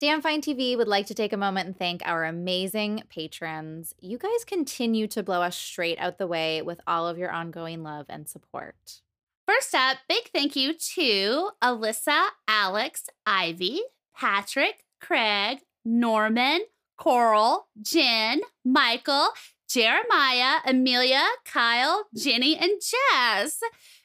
Damn Fine TV would like to take a moment and thank our amazing patrons. You guys continue to blow us straight out the way with all of your ongoing love and support. First up, big thank you to Alyssa, Alex, Ivy, Patrick, Craig, Norman, Coral, Jen, Michael, Jeremiah, Amelia, Kyle, Jenny, and Jess.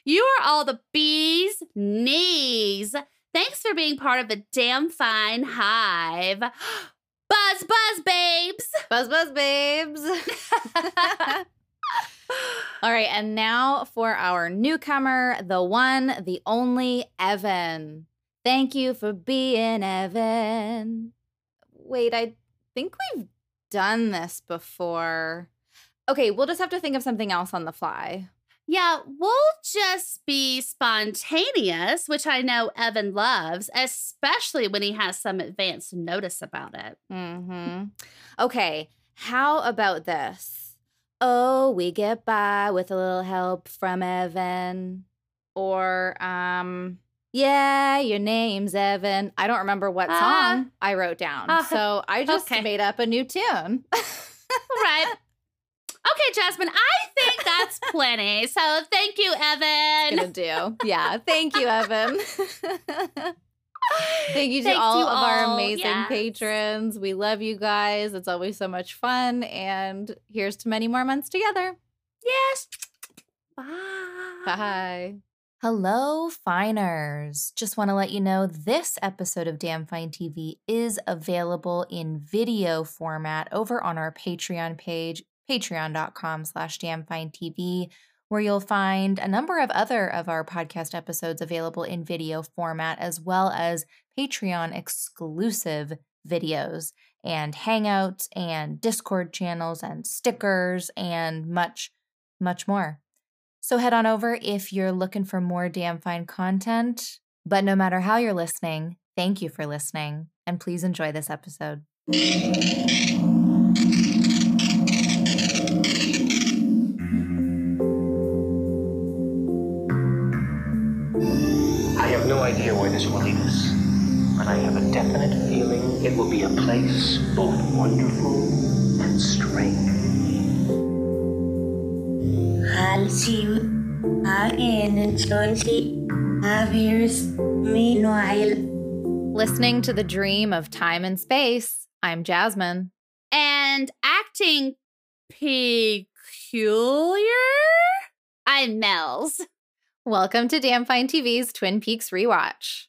You are all the bees' knees. Thanks for being part of the damn fine hive. Buzz, buzz, babes. Buzz, buzz, babes. All right, and now for our newcomer, the one, the only Evan. Thank you for being Evan. Wait, I think we've done this before. Okay, we'll just have to think of something else on the fly. Yeah, we'll just be spontaneous, which I know Evan loves, especially when he has some advance notice about it. Mm-hmm. Okay, how about this? Oh, we get by with a little help from Evan. Or, um, yeah, your name's Evan. I don't remember what Uh, song I wrote down. uh, so I just okay. made up a new tune. Right. Okay, Jasmine, I think that's plenty. So thank you, Evan. gonna do. Yeah. Thank you, Evan. Thank you to Thanks all you of our amazing yes. patrons. We love you guys. It's always so much fun. And here's to many more months together. Yes. Bye. Bye. Hello, Finers. Just want to let you know this episode of Damn Fine TV is available in video format over on our Patreon page, patreon.com slash damnfinetv, where you'll find a number of other of our podcast episodes available in video format, as well as Patreon exclusive videos and hangouts and Discord channels and stickers and much, much more. So head on over if you're looking for more damn fine content. But no matter how you're listening, thank you for listening and please enjoy this episode. Have no idea where this will lead us, but I have a definite feeling it will be a place both wonderful and strange. I'll see you again in twenty five years. Meanwhile, Listening to the dream of time and space, I'm Jasmine. And acting peculiar, I'm Mel's. Welcome to Damn Fine TV's Twin Peaks Rewatch.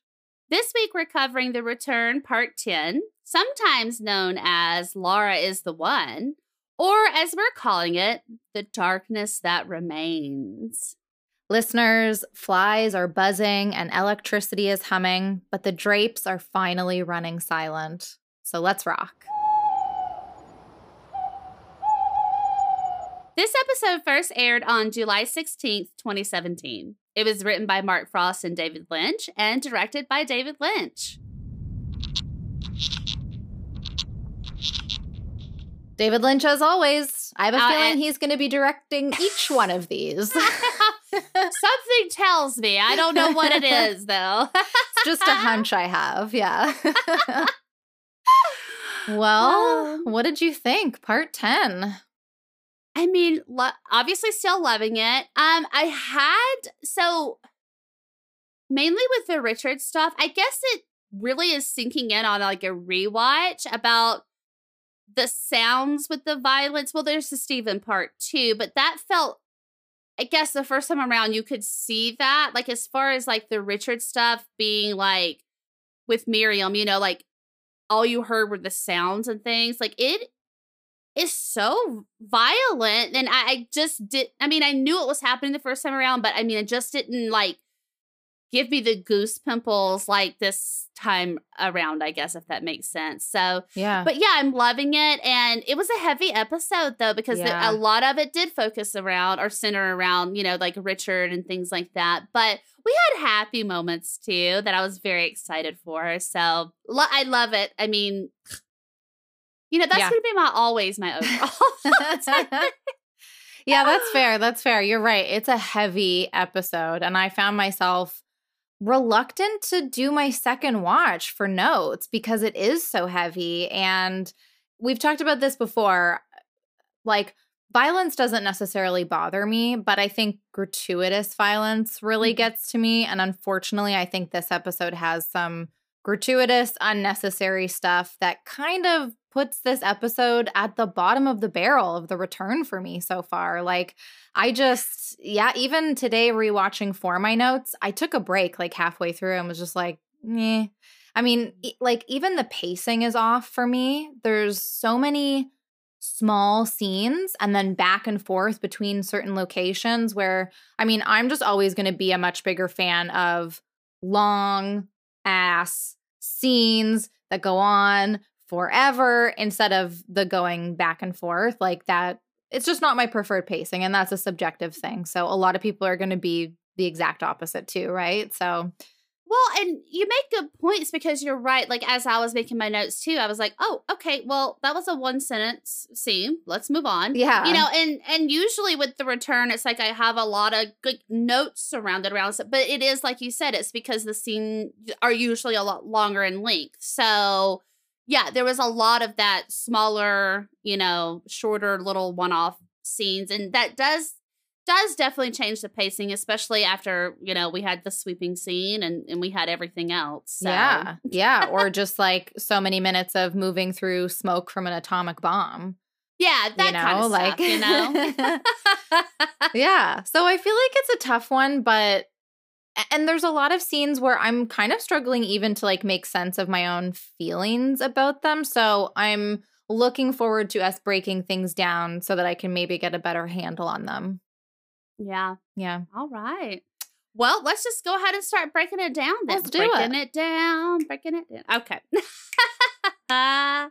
This week we're covering The Return Part 10, sometimes known as Laura is the One, or as we're calling it, The Darkness That Remains. Listeners, flies are buzzing and electricity is humming, but the drapes are finally running silent. So let's rock. This episode first aired on July 16th, 2017. It was written by Mark Frost and David Lynch and directed by David Lynch. David Lynch, as always. I have a Uh, feeling he's going to be directing each one of these. Something tells me. I don't know what it is, though. It's just a hunch I have. Yeah. well, Um, what did you think? Part 10. I mean, lo- obviously, still loving it. Um, I had so mainly with the Richard stuff. I guess it really is sinking in on like a rewatch about the sounds with the violence. Well, there's the Steven part too, but that felt. I guess the first time around you could see that, like as far as like the Richard stuff being like with Miriam, you know, like all you heard were the sounds and things. Like it is so violent. And I, I just did I mean, I knew it was happening the first time around, but I mean, it just didn't like give me the goose pimples like this time around, I guess, if that makes sense. So Yeah. but yeah, I'm loving it. And it was a heavy episode though, because the- a lot of it did focus around or center around, you know, like Richard and things like that. But we had happy moments too that I was very excited for. So lo- I love it. I mean, you know, that's Yeah. going to be my always my overall. yeah, that's fair. That's fair. You're right. It's a heavy episode. And I found myself reluctant to do my second watch for notes because it is so heavy. And we've talked about this before. Like, violence doesn't necessarily bother me, but I think gratuitous violence really Mhm. gets to me. And unfortunately, I think this episode has some gratuitous, unnecessary stuff that kind of puts this episode at the bottom of the barrel of the return for me so far. Like, I just, yeah, even today rewatching for my notes, I took a break like halfway through and was just like, eh. I mean, like, even the pacing is off for me. There's so many small scenes and then back and forth between certain locations where, I mean, I'm just always going to be a much bigger fan of long ass scenes that go on forever instead of the going back and forth like that it's just not my preferred pacing and that's a subjective thing so a lot of people are going to be the exact opposite too right so Well, and you make good points because you're right. Like as I was making my notes too, I was like, "Oh, okay. Well, that was a one sentence scene. Let's move on." yeah You know, and and usually with the return, it's like I have a lot of good notes surrounded around it, but it is like you said, it's because the scene are usually a lot longer in length. So yeah, there was a lot of that smaller, you know, shorter little one-off scenes, and that does does definitely change the pacing, especially after you know we had the sweeping scene and and we had everything else. So. yeah yeah or just like so many minutes of moving through smoke from an atomic bomb yeah, that you know kind of like stuff, you know. yeah. So I feel like it's a tough one, but and there's a lot of scenes where I'm kind of struggling even to like make sense of my own feelings about them. So I'm looking forward to us breaking things down so that I can maybe get a better handle on them. yeah. Yeah. All right. Well, let's just go ahead and start breaking it down. Then. Let's do breaking it. down. Breaking it down. Okay.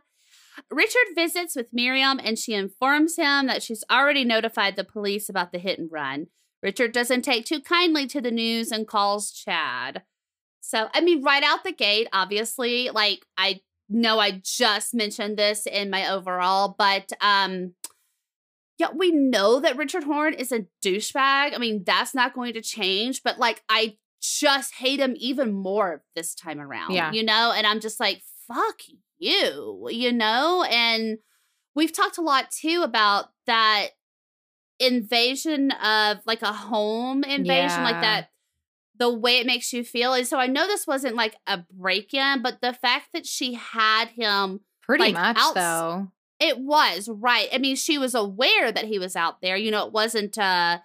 Richard visits with Miriam and she informs him that she's already notified the police about the hit and run. Richard doesn't take too kindly to the news and calls Chad. So, I mean, right out the gate, obviously, like I know I just mentioned this in my overall, but um yeah, we know that Richard Horne is a douchebag. I mean, that's not going to change, but like I just hate him even more this time around. Yeah. You know, and I'm just like, fuck you, you know? And we've talked a lot too about that invasion of like a home invasion, like that the way it makes you feel. And so I know this wasn't like a break in, but the fact that she had him Pretty Like, much outs- though. it was right. I mean, she was aware that he was out there. You know, it wasn't uh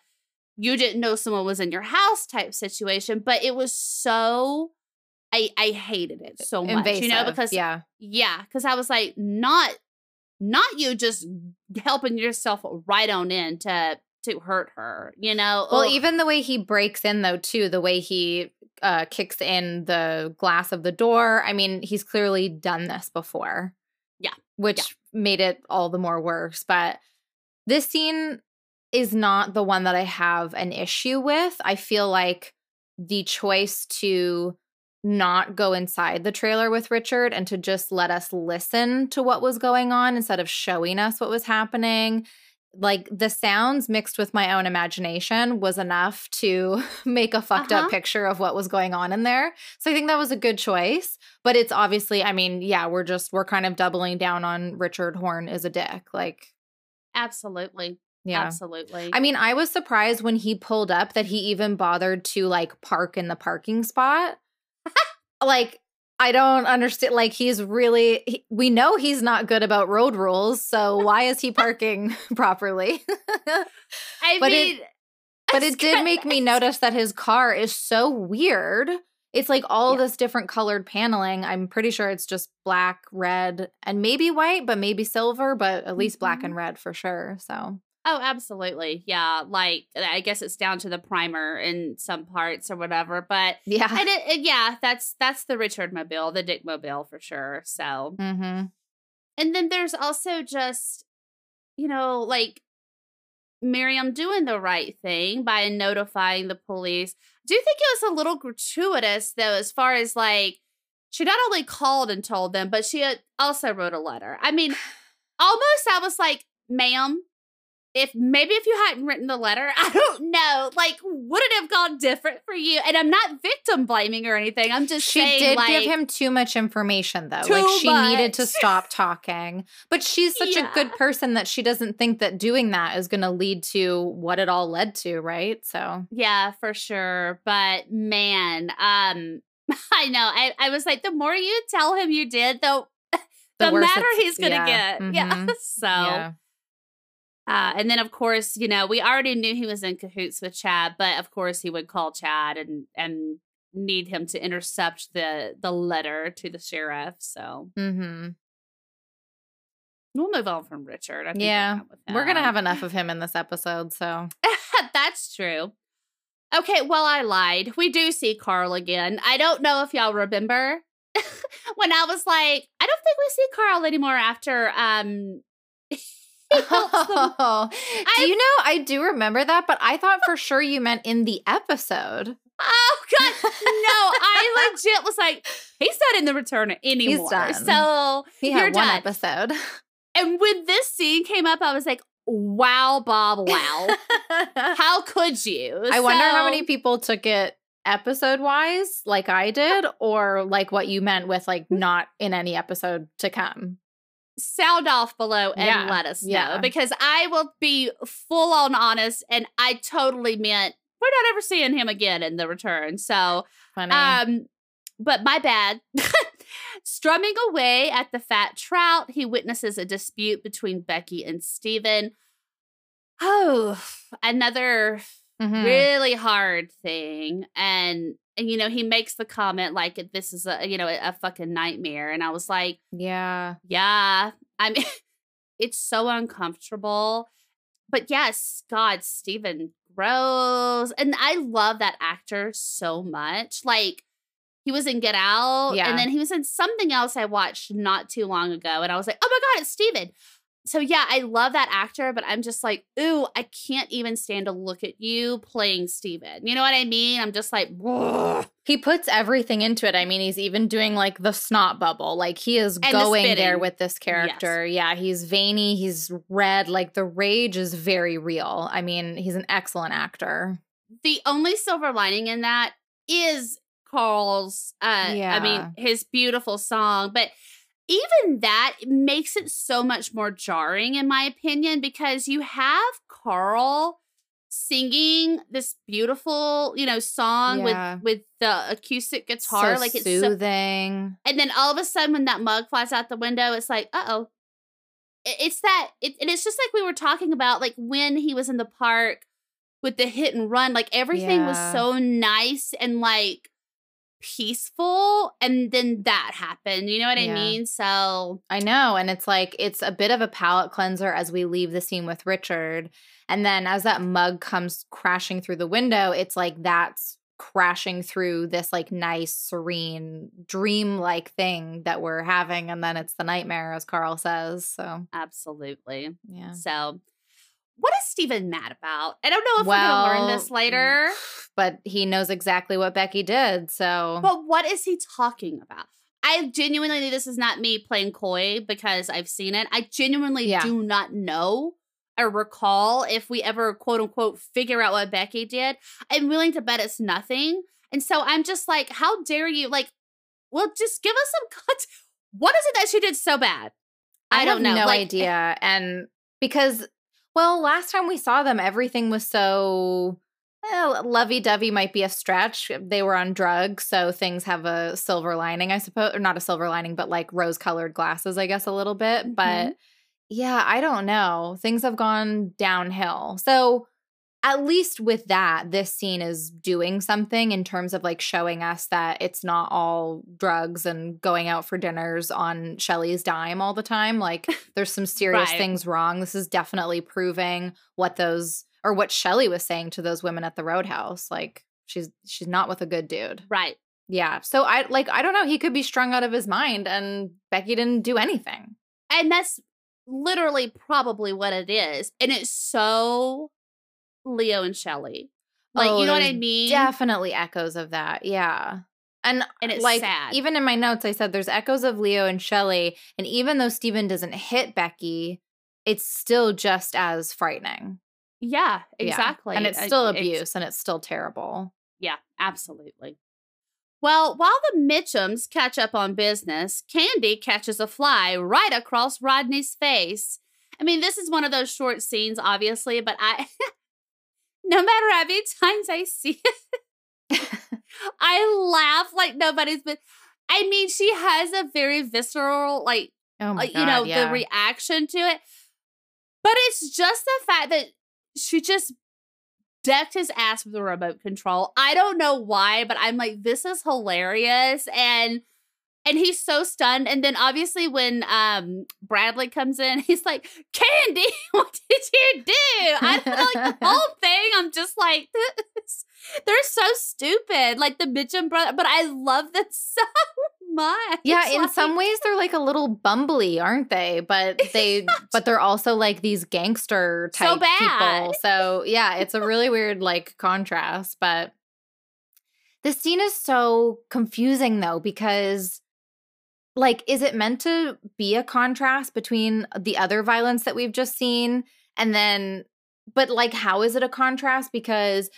you didn't know someone was in your house type situation, but it was so I I hated it so much. Invasive. You know, because yeah. yeah, because I was like, not not you just helping yourself right on in to to hurt her, you know. Well, Ugh. even the way he breaks in, though, too, the way he uh, kicks in the glass of the door. I mean, he's clearly done this before. Yeah. Which made it all the more worse. But this scene is not the one that I have an issue with. I feel like the choice to not go inside the trailer with Richard and to just let us listen to what was going on instead of showing us what was happening like the sounds mixed with my own imagination was enough to make a fucked Uh-huh. up picture of what was going on in there. So I think that was a good choice. But it's obviously, I mean, yeah, we're just we're kind of doubling down on Richard Horne is a dick. Like, absolutely, yeah. absolutely. I mean, I was surprised when he pulled up that he even bothered to like park in the parking spot. Like, I don't understand. Like, he's really, he- we know he's not good about road rules. So why is he parking properly? I but it- but it did make me notice that his car is so weird. It's like all Yeah. this different colored paneling. I'm pretty sure it's just black, red, and maybe white, but maybe silver, but at least black Mhm. and red for sure. So, Oh, absolutely. Yeah. Like, I guess it's down to the primer in some parts or whatever. But, yeah. and it, it- yeah, that's that's the Richard Mobile, the Dick Mobile for sure. So, Mm-hmm. and then there's also just, you know, like Miriam doing the right thing by notifying the police. Do you think it was a little gratuitous, though, as far as like, she not only called and told them, but she also wrote a letter? I mean, almost I was like, ma'am, if maybe if you hadn't written the letter, I don't know, like would it have gone different for you? And I'm not victim blaming or anything. I'm just she saying, did like, give him too much information though like she needed to stop talking but she's such a good person that she doesn't think that doing that is going to lead to what it all led to right so Yeah, for sure. But man, um, I know. I, I was like, the more you tell him you did, the the, worse madder he's gonna yeah, get. Yeah. mhm, So yeah uh and then of course, you know, we already knew he was in cahoots with Chad, but of course he would call Chad and and need him to intercept the the letter to the sheriff. So mm-hmm. we'll move on from Richard. I think Yeah, we're gonna have enough of him in this episode so That's true. Okay, well, I lied. We do see Carl again. I don't know if y'all remember when I was like, I don't think we see Carl anymore after um he helps them. Oh, do you know I do remember that, but I thought for sure you meant in the episode. Oh god, no! I legit was like, he's not in the return anymore. He's done. So He you're had one done. episode. And when this scene came up, I was like, wow, Bob, wow. How could you? I wonder how many people took it episode wise, like I did, or like what you meant with like not in any episode to come. Sound off below and Yeah, let us know yeah. because I will be full on honest and I totally meant we're not ever seeing him again in the return. So, Funny. um, but my bad. Strumming away at the fat trout, he witnesses a dispute between Becky and Steven. Oh, another Mhm. really hard thing. And, you know, he makes the comment like this is a, you know, a, a fucking nightmare. And I was like, Yeah. yeah. I mean, it's so uncomfortable. But yes, God, Steven grows. And I love that actor so much. Like, he was in Get Out. Yeah. And then he was in something else I watched not too long ago. And I was like, oh my God, it's Steven. So yeah, I love that actor, but I'm just like, ooh, I can't even stand to look at you playing Steven. You know what I mean? I'm just like, "Ugh." He puts everything into it. I mean, he's even doing like the snot bubble. Like he is the going there with this character. Yeah, he's veiny, he's red. Like the rage is very real. I mean, he's an excellent actor. the only silver lining in that is Carl's uh I mean his beautiful song, but even that makes it so much more jarring in my opinion because you have Carl singing this beautiful, you know, song Yeah. with with the acoustic guitar so like it's so soothing. and then all of a sudden when that mug flies out the window it's like, "Uh-oh." I- It's that it, and it's just like we were talking about like when he was in the park with the hit and run like everything was so nice and like peaceful and then that happened you know what i mean so I know. And it's like, it's a bit of a palate cleanser as we leave the scene with Richard. And then as that mug comes crashing through the window, it's like that's crashing through this like nice, serene, dream like thing that we're having. And then it's the nightmare, as Carl says. So, absolutely yeah. so what is Steven mad about? I don't know if we're gonna learn this mm, later. But he knows exactly what Becky did. So, But what is he talking about? I genuinely, this is not me playing coy because I've seen it. I genuinely Yeah. do not know or recall if we ever quote unquote figure out what Becky did. I'm willing to bet it's nothing. And so I'm just like, how dare you? Like, well, just give us some cuts. What is it that she did so bad? I, don't have know. No Like, idea. And because, well, last time we saw them, everything was so well, lovey dovey might be a stretch. They were on drugs, so things have a silver lining, I suppose, or not a silver lining, but like rose colored glasses, I guess, a little bit. Mhm. But yeah, I don't know. Things have gone downhill. So at least with that, this scene is doing something in terms of like showing us that it's not all drugs and going out for dinners on Shelly's dime all the time. Like there's some serious Right. things wrong. This is definitely proving what those or what Shelly was saying to those women at the roadhouse. Like she's she's not with a good dude. right. Yeah. So I like I don't know, he could be strung out of his mind and Becky didn't do anything. And that's literally probably what it is. And it's so Leo and Shelly. Like, Oh, you know what I mean? Definitely echoes of that. Yeah. And, And it's like sad. even in my notes, I said there's echoes of Leo and Shelly. And even though Steven doesn't hit Becky, it's still just as frightening. Yeah, Yeah. exactly. And it's I- still it's- abuse and it's still terrible. Yeah, absolutely. Well, while the Mitchums catch up on business, Candy catches a fly right across Rodney's face. I mean, this is one of those short scenes, obviously, but I, no matter how many times I see it, I laugh like nobody's been. I mean, she has a very visceral, like, Oh uh, god. you know, yeah. the reaction to it. But it's just the fact that she just decked his ass with a remote control. I don't know why, but I'm like, this is hilarious. And and he's so stunned. And then obviously when um Bradley comes in, he's like, Candy, what did you do? I don't like the whole thing. I'm just like. They're so stupid. Like the Mitchum brother, but I love them so much. Yeah, in Like- some ways they're like a little bumbly, aren't they? But they but they're also like these gangster So type bad. people. So yeah, it's a really weird like contrast. But the scene is so confusing though, because like, is it meant to be a contrast between the other violence that we've just seen? And then, but like, how is it a contrast? Because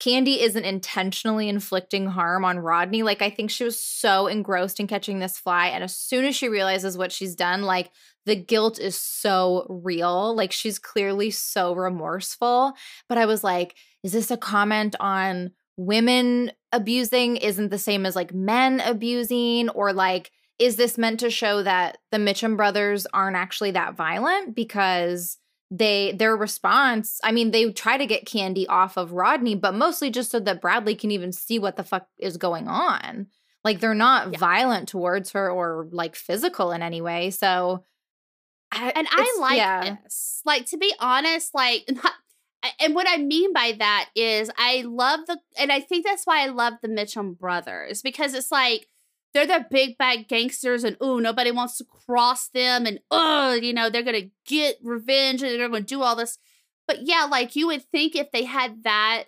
Candy isn't intentionally inflicting harm on Rodney. Like, I think she was so engrossed in catching this fly. And as soon as she realizes what she's done, like, the guilt is so real. Like, she's clearly so remorseful. But I was like, is this a comment on women abusing isn't the same as like men abusing? Or like, is this meant to show that the Mitchum brothers aren't actually that violent? Because they their response i mean they try to get candy off of rodney but mostly just so that bradley can even see what the fuck is going on like they're not Yeah. violent towards her or like physical in any way so and I like yeah. this. Like to be honest, like not, and what I mean by that is I love the and I think that's why I love the Mitchum brothers because it's like they're the big bad gangsters and oh nobody wants to cross them and oh you know they're gonna get revenge and they're gonna do all this. But yeah, like you would think if they had that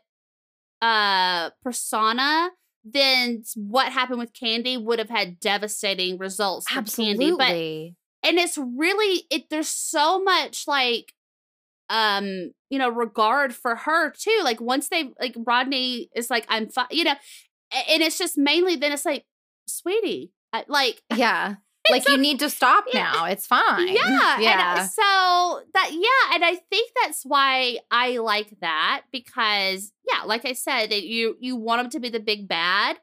uh persona, then what happened with Candy would have had devastating results for Candy. But absolutely and it's really it there's so much like um you know regard for her too like once they like rodney is like i'm fi-, you know and it's just mainly then it's like sweetie I, like yeah like you need to stop Yeah. now it's fine yeah yeah and so that yeah and i think that's why i like that because yeah like i said you you want them to be the big bad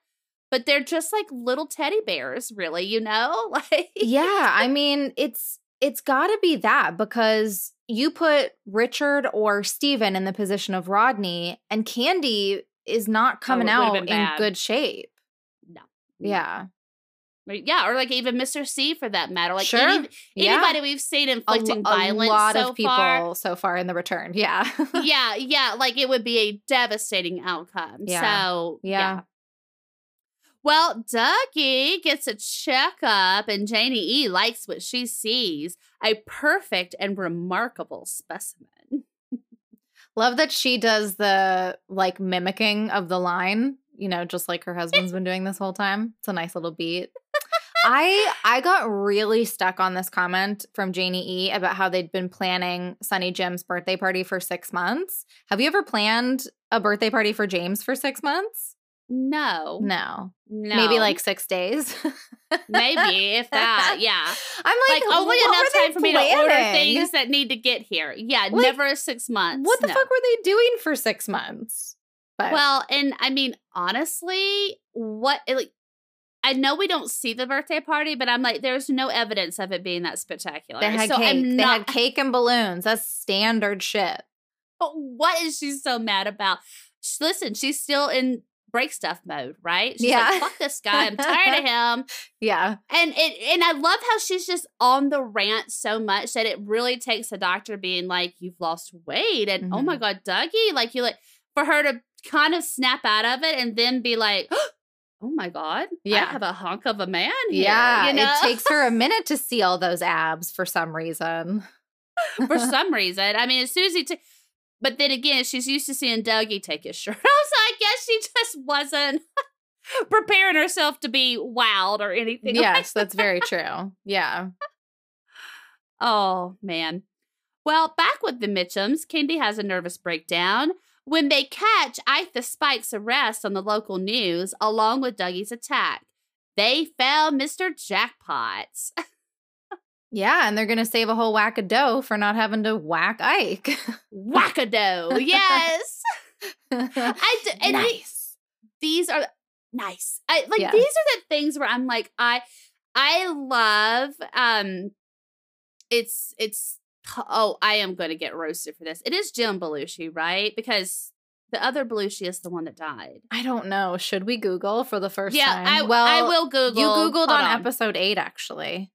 but they're just like little teddy bears really you know like yeah i mean it's it's got to be that because you put richard or steven in the position of rodney and candy is not oh, coming Oh, out in bad. good shape. Yeah yeah or like even mr c for that matter like Sure. any, yeah anybody we've seen inflicting lo- a violence lot so of people far so far in the return yeah yeah yeah like it would be a devastating outcome Yeah. so Yeah. well dougie gets a checkup and janie e likes what she sees a perfect and remarkable specimen love that she does the like mimicking of the line you know just like her husband's been doing this whole time it's a nice little beat I I got really stuck on this comment from Janie E about how they'd been planning Sonny Jim's birthday party for six months. Have you ever planned a birthday party for James for six months? no No, no maybe like six days. maybe if that yeah I'm like, like only what enough time for me to order things that need to get here yeah Like, never six months What the no. fuck were they doing for six months? But Well, and I mean, honestly, what like I know we don't see the birthday party, but I'm like, there's no evidence of it being that spectacular. they had so cake. I'm they had cake and balloons. That's standard shit. But what is she so mad about? Sh- Listen, she's still in break stuff mode, right? She's Yeah. like, fuck this guy. I'm tired of him. Yeah. And it and I love how she's just on the rant so much that it really takes the doctor being like, You've lost weight. And oh my Mm-hmm. God, Dougie, like you like for her to kind of snap out of it and then be like, Oh my God, Yeah. I have a hunk of a man here. Yeah. you know? It takes her a minute to see all those abs for some reason. for some reason. I mean, as soon as he, but then again, she's used to seeing Dougie take his shirt off, so I guess she just wasn't preparing herself to be wowed or anything. like yes, that's very true. Yeah. Oh, man. Well, back with the Mitchums, candy has a nervous breakdown when they catch Ike the Spike's arrest on the local news along with Dougie's attack. They found Mr. Jackpots. Yeah, and they're gonna save a whole whack of dough for not having to whack Ike. Wackado. yes. I d- and nice. these are nice. I like Yeah. these are the things where I'm like I I love um it's it's oh I am going to get roasted for this. It is Jim Belushi, right? Because the other Belushi is the one that died. I don't know. Should we Google for the first yeah, time? I well, I will Google. You Googled Hold on, episode eight, actually.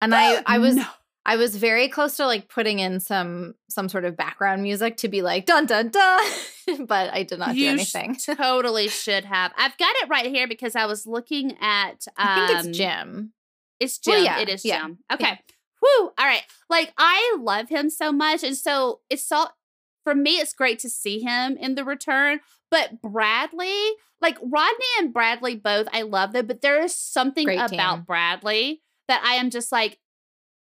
And I, I was No. I was very close to like putting in some some sort of background music to be like dun dun dun, but I did not do You sh- anything. totally should have. I've got it right here because I was looking at. Um, I think it's Jim. It's Jim. Well, yeah, It is yeah, Jim. Okay. Whew. All right. Like I love him so much, and so it's so for me. It's great to see him in the return. But Bradley, like Rodney and Bradley, both I love them. But there is something Great about team. Bradley that I am just like,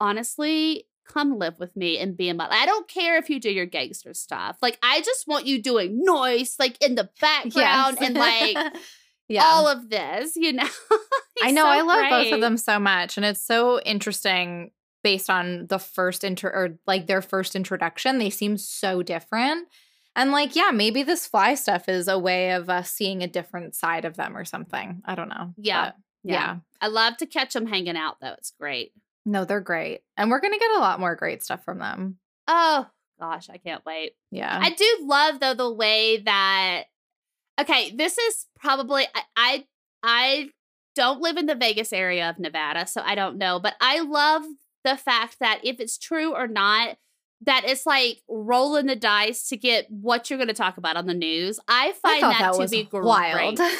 honestly. Come live with me and be in my. I don't care if you do your gangster stuff. Like I just want you doing noise, like in the background, Yes. and like yeah. all of this. You know. I know. so I love both of them so much, and it's so interesting based on the first inter or like their first introduction. They seem so different, and like yeah, maybe this fly stuff is a way of us seeing a different side of them or something. I don't know. Yeah. But, yeah. I love to catch them hanging out though. It's great. No, they're great, and we're gonna get a lot more great stuff from them. Oh gosh, I can't wait. Yeah. I do love though the way that okay, this is probably I, I I don't live in the Vegas area of Nevada, so I don't know, but I love the fact that if it's true or not, that it's like rolling the dice to get what you're going to talk about on the news. I I find thought that, to was be great. wild.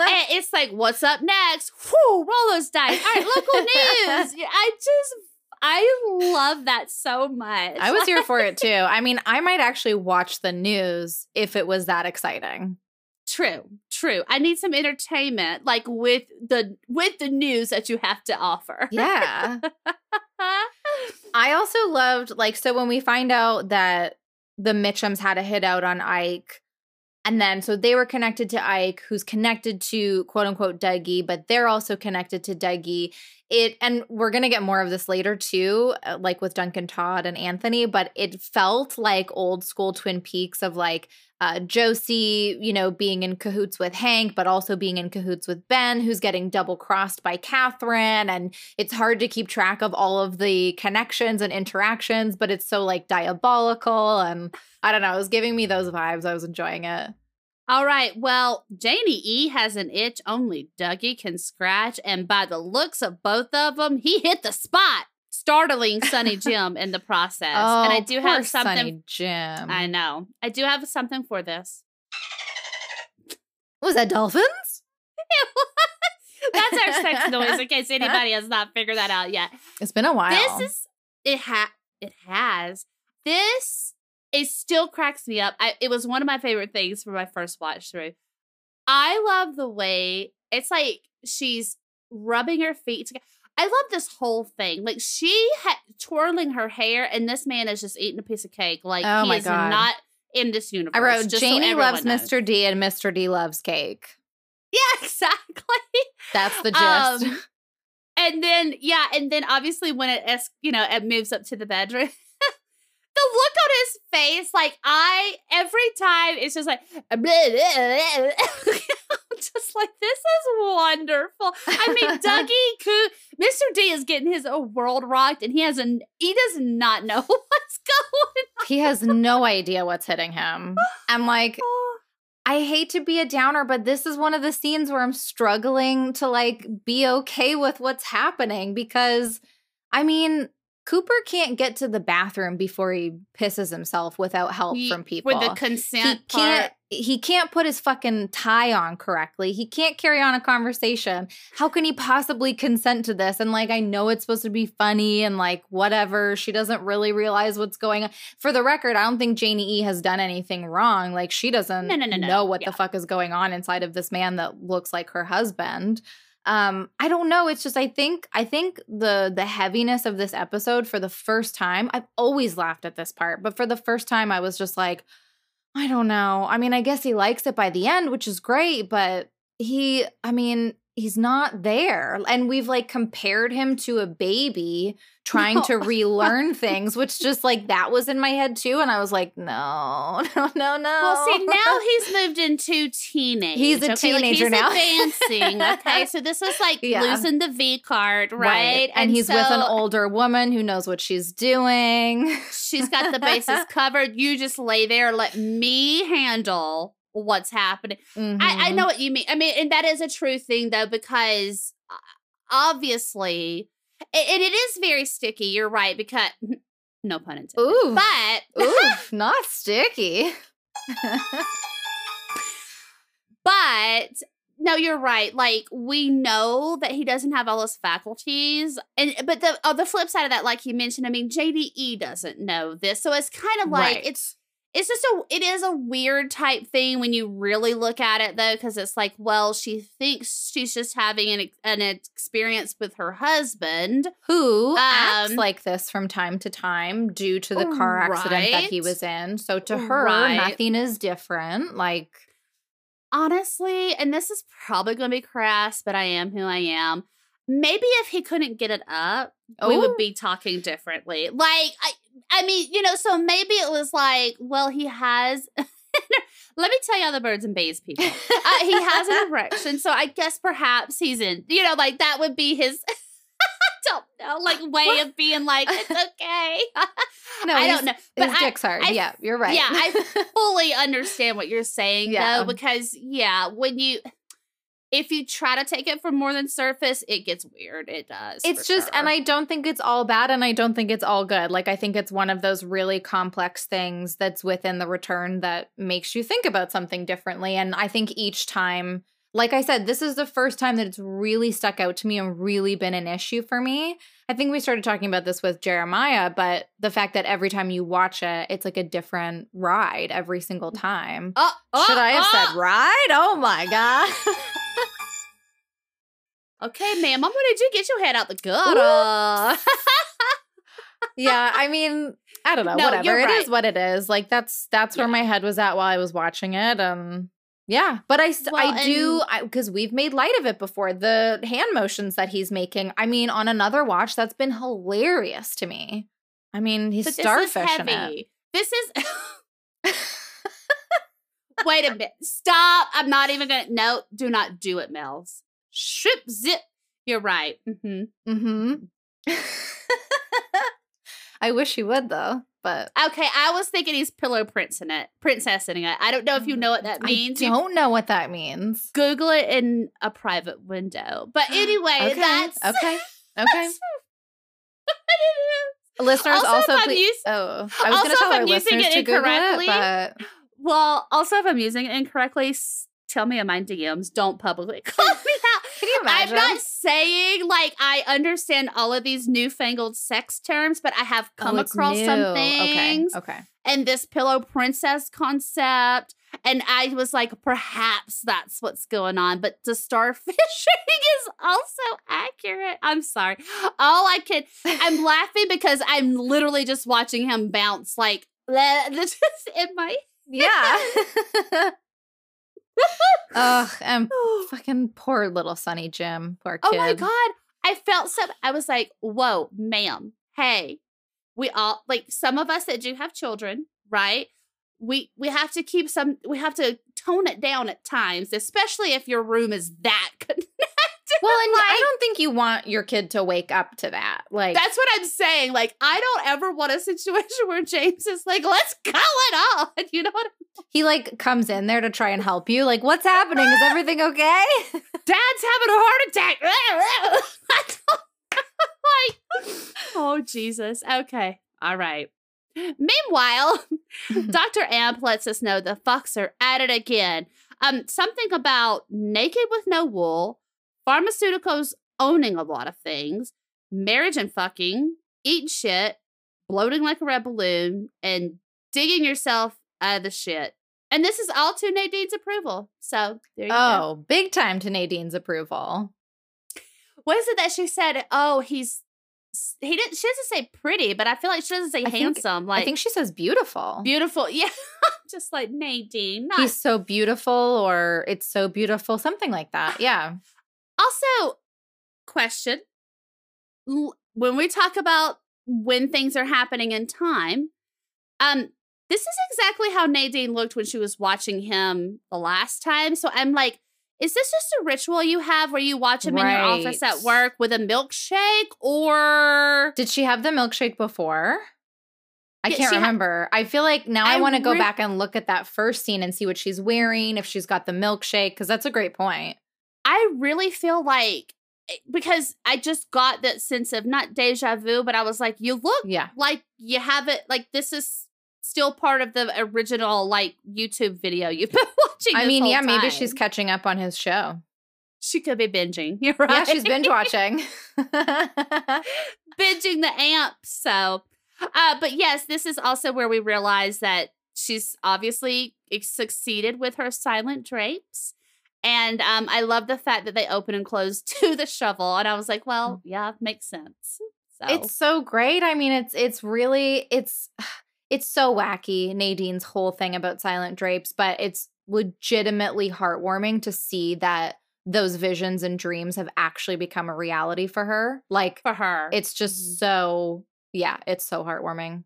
And it's like, what's up next? Whew, roll those dice. All right, local news. I just, I love that so much. I was here for it too. I mean, I might actually watch the news if it was that exciting. True, true. I need some entertainment, like with the with the news that you have to offer. Yeah. I also loved like so when we find out that the Mitchums had a hit out on Ike, and then so they were connected to Ike, who's connected to quote unquote Dougie, but they're also connected to Dougie. It and we're gonna get more of this later too, uh, like with Duncan Todd and Anthony, but it felt like old school Twin Peaks of like uh, Josie, you know, being in cahoots with Hank, but also being in cahoots with Ben, who's getting double crossed by Catherine. And it's hard to keep track of all of the connections and interactions, but it's so like diabolical. And I don't know, it was giving me those vibes. I was enjoying it. All right. Well, Janie E has an itch only Dougie can scratch, and by the looks of both of them, he hit the spot, startling Sonny Jim in the process. Oh, and I do Oh, have something. Sonny Jim. I know. I do have something for this. Was that dolphins? That's our sex noise. In case anybody has not figured that out yet. It's been a while. This is it. Ha it has this. It still cracks me up. I, it was one of my favorite things for my first watch through. I love the way it's like she's rubbing her feet together. I love this whole thing. Like she had twirling her hair, and this man is just eating a piece of cake. Like Oh he is God. not in this universe. I wrote so Janie everyone loves knows. Mr. D and Mr. D loves cake. Yeah, exactly. That's the gist. Um, and then yeah, and then obviously when it es- you know it moves up to the bedroom, the look on his face, like I every time it's just like just like this is wonderful. I mean, Dougie, Coo- Mr. D is getting his world rocked, and he has an he does not know what's going he has no idea what's hitting him. I'm like. Oh. I hate to be a downer, but this is one of the scenes where I'm struggling to like be okay with what's happening because I mean, Cooper can't get to the bathroom before he pisses himself without help He- from people. with the consent he consent can't he can't put his fucking tie on correctly. He can't carry on a conversation. How can he possibly consent to this? And like I know it's supposed to be funny and like whatever. She doesn't really realize what's going on. For the record, I don't think Janie E has done anything wrong. Like she doesn't no, no, no. know what Yeah. the fuck is going on inside of this man that looks like her husband. Um I don't know, it's just I think I think the the heaviness of this episode for the first time, I've always laughed at this part, but for the first time I was just like I don't know. I mean, I guess he likes it by the end, which is great, but he I mean, he's not there. And we've like compared him to a baby trying No. to relearn things, which just like that was in my head too. And I was like, no, no, no, no. Well, see, now he's moved into teenage. He's a okay? Like, he's now. advancing. Okay, so this is like Yeah. losing the V card, right? And, he's with an older woman who knows what she's doing. She's got the bases covered. You just lay there, let me handle what's happening. I, I Mhm. know what you mean. I mean, and that is a true thing though, because uh, obviously, and it is very sticky. You're right, because no pun intended. Ooh. But Ooh, not sticky. But no, you're right. Like we know that he doesn't have all his faculties, and but the on the flip side of that, like you mentioned, I mean JDE doesn't know this, so it's kind of like Right. it's it's just a it is a weird type thing when you really look at it though, because it's like, well, she thinks she's just having an an experience with her husband, who acts Um, like this from time to time due to the car accident that he was in. So to her, Right. nothing is different. Like, honestly, and this is probably going to be crass, but I am who I am. Maybe if he couldn't get it up, we would be talking differently. Like, I, I mean, you know, so maybe it was like, well, he has. Let me tell you how the birds and bees people. Uh, he has an erection, so I guess perhaps he's in. You know, like that would be his. I don't know, like way of being like it's okay. no, I don't know, but his I, dick's hard. I- yeah, you're right. yeah, I fully understand what you're saying Yeah. though because yeah when you if you try to take it from more than surface it gets weird. It does it's for just and i don't think it's all bad and i don't think it's all good. Like i think it's one of those really complex things that's within the return that makes you think about something differently and i think each time like i said this is the first time that it's really stuck out to me and really been an issue for me. I think we started talking about this with jeremiah but the fact that every time you watch it it's like a different ride every single mm. time. Oh, oh, should i have oh! said uh. ride? Oh my god. Okay ma'am i'm gonna do get your head out the gutter. Yeah i mean i don't know No, whatever. You're It is what it is. Like that's that's where Yeah. my head was at while i was watching it um yeah but i Well, i do because we've made light of it before the hand motions that he's making. I mean on another watch that's been hilarious to me. I mean he's but this is starfish in it this is wait a minute stop. I'm not even gonna no do not do it mel's ship zip. You're right. Mm-hmm. mm-hmm i wish he would though but Okay, I was thinking he's pillow prince in it, princess in it. I don't know if you know what that means. i You don't know what that means Google it in a private window. But anyway, okay that's okay okay listeners Also, also, if I'm please use- oh i was also, gonna if tell our I'm using listeners it to Google incorrectly, it but well. Also, if I'm using it incorrectly, tell me in my DMs. Don't publicly call me out. Can you imagine? I'm not saying like I understand all of these newfangled sex terms, but I have come Oh, across some things. Okay. Okay. and this pillow princess concept. And I was like, perhaps that's what's going on. But the starfishing is also accurate. I'm sorry. All I can, I'm laughing because I'm literally just watching him bounce like this is in my. Yeah. Ugh, and oh. fucking poor little Sonny Jim. Poor kid. Oh my God. I felt so, I was like, whoa, ma'am. Hey, we all, like some of us that do have children, right? We, we have to keep some, we have to tone it down at times, especially if your room is that. Well, and I don't think you want your kid to wake up to that. Like, That's what I'm saying. Like, I don't ever want a situation where James is like, let's call it on. You know what? he like comes in there to try and help you. Like, what's happening? Is everything okay? Dad's having a heart attack. Like, oh, Jesus. Okay. All right. Meanwhile, Dr. Amp lets us know the fucks are at it again. Um, something about naked with no wool, pharmaceuticals owning a lot of things, marriage and fucking, eating shit, bloating like a red balloon, and digging yourself out of the shit. And this is all to Nadine's approval. So there you go. oh, big time to Nadine's approval. what is it that she said? Oh, he's he didn't. She doesn't say pretty, but I feel like she doesn't say I think- handsome. like I think she says beautiful. beautiful. Yeah, just like Nadine. Not He's so beautiful, or it's so beautiful, something like that. Yeah. Also, question when we talk about when things are happening in time, um, this is exactly how Nadine looked when she was watching him the last time. So I'm like, is this just a ritual you have where you watch him in your office at work with a milkshake or Did she have the milkshake before? I can't she ha- remember. I feel like now I, I want to go back and look at that first scene and see what she's wearing, if she's got the milkshake, because that's a great point. I really feel like eh, because I just got that sense of not deja vu, but I was like, you look Yeah. like you have it like this is still part of the original like YouTube video you've been watching. I mean, yeah, maybe she's catching up on his show. she could be binging. You're right. Yeah, she's binge watching. binging the amp. So, uh, but yes, this is also where we realize that she's obviously succeeded with her silent drapes. And um, I love the fact that they open and close to the shovel. And I was like, well, yeah, makes sense. So It's so great. I mean, it's it's really it's it's so wacky, Nadine's whole thing about silent drapes, but it's legitimately heartwarming to see that those visions and dreams have actually become a reality for her. Like for her. it's just Mhm. so yeah, it's so heartwarming.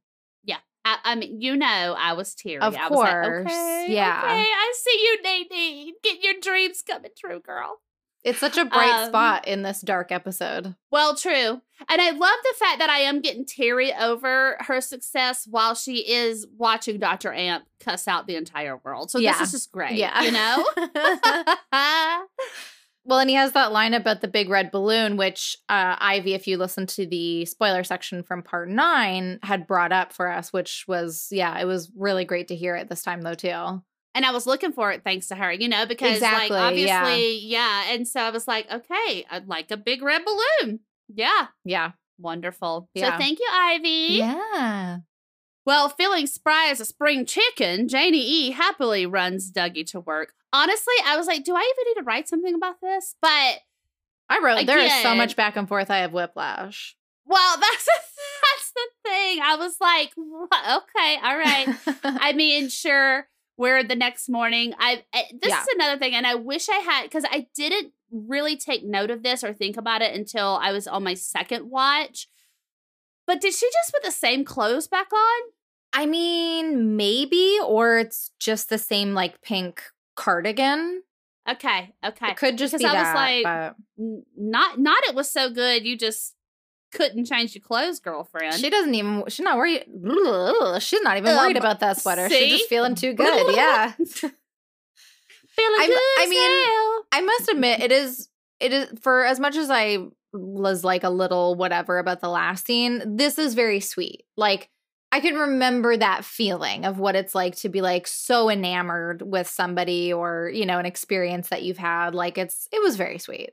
I, I mean, you know, I was teary. Of I was like, course, okay, yeah. Okay, I see you, Nadine. Get your dreams coming true, girl. It's such a bright Um, spot in this dark episode. Well, true. And I love the fact that I am getting teary over her success while she is watching Dr. Amp cuss out the entire world. So Yeah. this is just great. Yeah. You know? Well, and he has that line about the big red balloon, which uh, Ivy, if you listen to the spoiler section from part nine, had brought up for us, which was, yeah, it was really great to hear it this time, though, too. and I was looking for it thanks to her, you know, because Exactly, like obviously, yeah. And so I was like, okay, I'd like a big red balloon. Yeah. Yeah. Wonderful. So thank you, Ivy. Yeah. Well, feeling spry as a spring chicken, Janie E happily runs Dougie to work. Honestly, I was like, do I even need to write something about this? But I wrote, there is so much back and forth. I have whiplash. well, that's that's the thing. I was like, okay, all right. I mean, sure. Where the next morning, I, I this Yeah. is another thing, and I wish I had because I didn't really take note of this or think about it until I was on my second watch. But did she just put the same clothes back on? I mean, maybe, or it's just the same, like, pink cardigan. Okay, okay. It could just Because be I was like, but not not it was so good you just couldn't change your clothes, girlfriend. she doesn't even, she's not worried. She's not even worried Um, about that sweater. see? She's just feeling too good. Yeah. Feeling I'm- good I mean. I must admit, it is it is for as much as I was like a little whatever about the last scene, this is very sweet. Like I can remember that feeling of what it's like to be like so enamored with somebody or, you know, an experience that you've had. Like it's it was very sweet.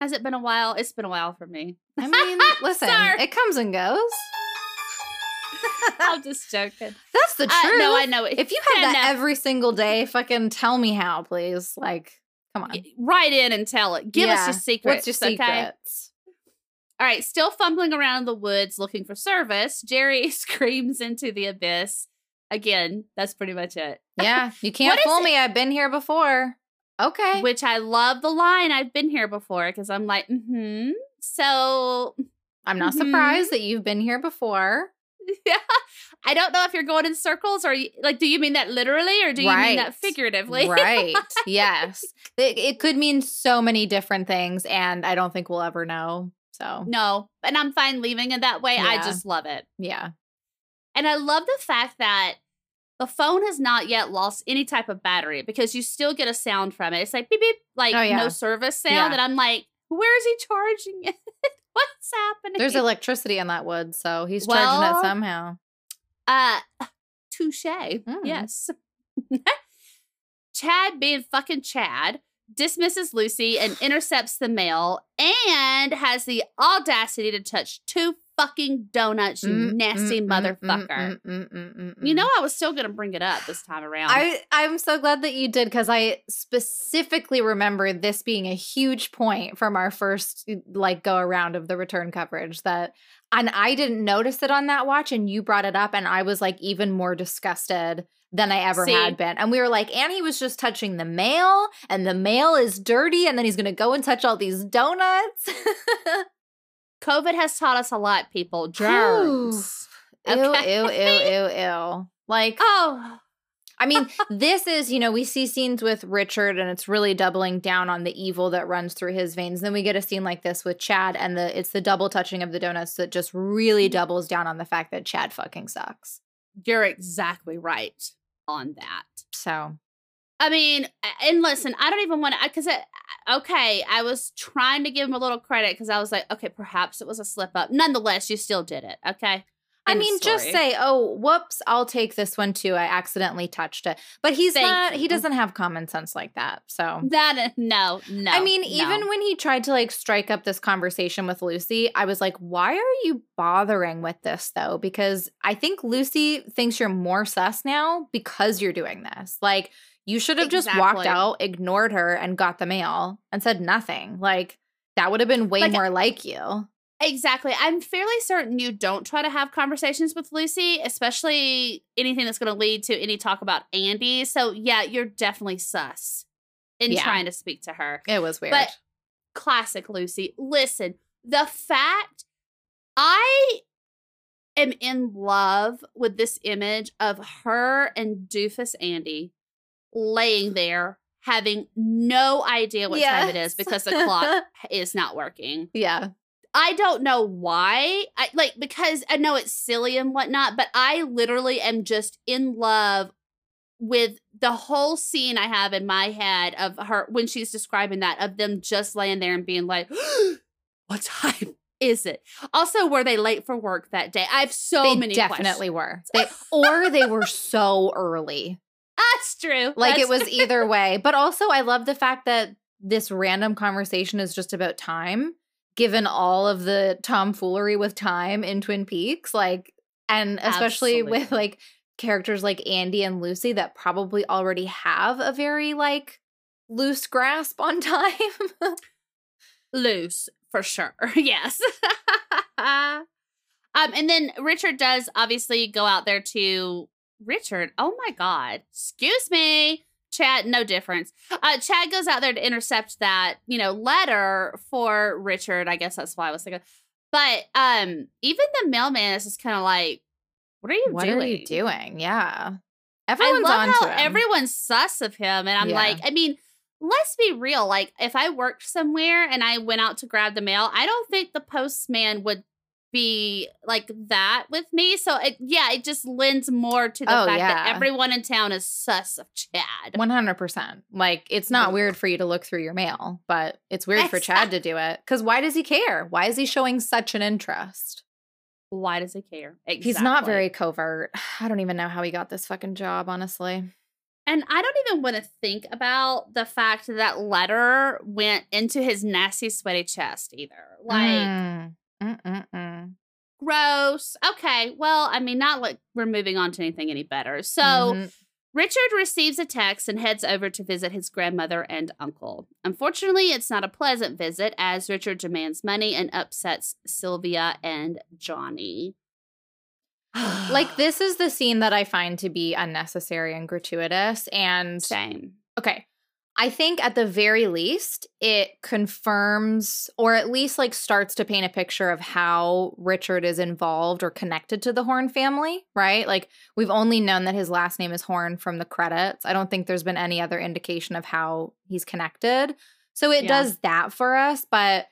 Has it been a while? It's been a while for me. I mean, listen, Sorry. it comes and goes. I'm just joking. That's the Uh, truth. no, I know it. If you had that no. every single day, fucking tell me how, please. Like, come on. write in and tell it. Give us your secrets. What's your Okay? All right, still fumbling around the woods looking for service, Jerry screams into the abyss. Again, that's pretty much it. Yeah, you can't fool it? me. I've been here before. Okay. Which I love the line. I've been here before because I'm like, mm hmm. So I'm not Mhm. surprised that you've been here before. yeah, I don't know if you're going in circles or you, like, do you mean that literally or do you mean that figuratively? right. Yes. It, it could mean so many different things, and I don't think we'll ever know. So, no, and I'm fine leaving it that way. I just love it. yeah. And I love the fact that the phone has not yet lost any type of battery because you still get a sound from it. It's like beep beep, like Oh, yeah. no service sound. Yeah. And I'm like, where is he charging it? What's happening? There's electricity in that wood, so he's charging it somehow. uh touche. Mm. Yes. Chad being fucking Chad dismisses Lucy and intercepts the mail and has the audacity to touch two fucking donuts, you Mm, nasty mm, mm, motherfucker. mm, mm, mm, mm, You know, I was still gonna bring it up this time around. I I'm so glad that you did because I specifically remember this being a huge point from our first like go around of the return coverage that and I didn't notice it on that watch and you brought it up and I was like even more disgusted than I ever See? had been. And we were like, Annie was just touching the mail and the mail is dirty and then he's gonna go and touch all these donuts. COVID has taught us a lot, people. Germs. ew, Okay. ew, ew, ew, ew. Like Oh, I mean, this is, you know, we see scenes with Richard and it's really doubling down on the evil that runs through his veins. Then we get a scene like this with Chad and the it's the double touching of the donuts that just really mm. doubles down on the fact that Chad fucking sucks. You're exactly right on that. So, I mean, and listen, I don't even want to, because, okay, I was trying to give him a little credit because I was like, okay, perhaps it was a slip up. Nonetheless, you still did it. Okay. I mean, just say, "Oh, whoops, I'll take this one too. I accidentally touched it." But he's Thank not he doesn't have common sense like that. So, that. Uh, no, no. I mean, no. even when he tried to like strike up this conversation with Lucy, I was like, why are you bothering with this though? Because I think Lucy thinks you're more sus now because you're doing this. Like, you should have just walked out, ignored her, and got the mail and said nothing. Like, that would have been way Like, more like you. Exactly. I'm fairly certain you don't try to have conversations with Lucy, especially anything that's going to lead to any talk about Andy. So, yeah, you're definitely sus in Yeah. trying to speak to her. It was weird. But classic Lucy. Listen, the fact I am in love with this image of her and Doofus Andy laying there having no idea what time it is because the clock is not working. yeah. I don't know why. I like because I know it's silly and whatnot, but I literally am just in love with the whole scene I have in my head of her when she's describing that of them just laying there and being like, "What time is it?" Also, were they late for work that day? I have so they many. definitely questions. were. They or they were so early. That's true. Like it That's was either way. But also, I love the fact that this random conversation is just about time, given all of the tomfoolery with time in Twin Peaks. Like, and especially with like characters like Andy and Lucy that probably already have a very like loose grasp on time. loose for sure. yes. um, and then Richard does obviously go out there to Richard. Oh my God. Excuse me. Chad, no difference. Uh, Chad goes out there to intercept that, you know, letter for Richard. I guess that's why I was thinking. But um, even the mailman is just kind of like, what are you what doing? are you doing? Yeah. I Everyone's love on how to him. everyone's sus of him. And I'm Yeah. like, I mean, let's be real. Like, if I worked somewhere and I went out to grab the mail, I don't think the postman would be like that with me. So, it, yeah, it just lends more to the Oh, fact that everyone in town is sus of Chad. 100%. Like, it's not weird for you to look through your mail, but it's weird for Chad to do it. Because why does he care? Why is he showing such an interest? Why does he care? He's not very covert. I don't even know how he got this fucking job, honestly. And I don't even want to think about the fact that that letter went into his nasty, sweaty chest either. Like, Mm. mm, mm, mm. Gross. Okay. Well, I mean, not like we're moving on to anything any better. So Mhm. Richard receives a text and heads over to visit his grandmother and uncle. Unfortunately, it's not a pleasant visit as Richard demands money and upsets Sylvia and Johnny. like, this is the scene that I find to be unnecessary and gratuitous. And Same. Okay. I think at the very least, it confirms or at least like starts to paint a picture of how Richard is involved or connected to the Horne family, right? Like we've only known that his last name is Horne from the credits. I don't think there's been any other indication of how he's connected. So it Yeah. does that for us, but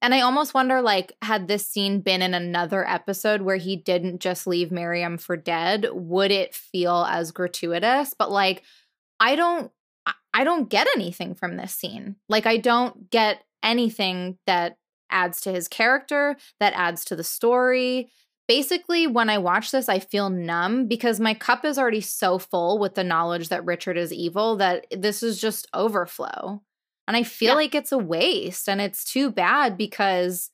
and I almost wonder like had this scene been in another episode where he didn't just leave Miriam for dead, would it feel as gratuitous? But like I don't I- don't get anything from this scene. Like I don't get anything that adds to his character, that adds to the story. Basically, when I watch this, I feel numb because my cup is already so full with the knowledge that Richard is evil that this is just overflow. And I feel Yeah. like it's a waste and it's too bad because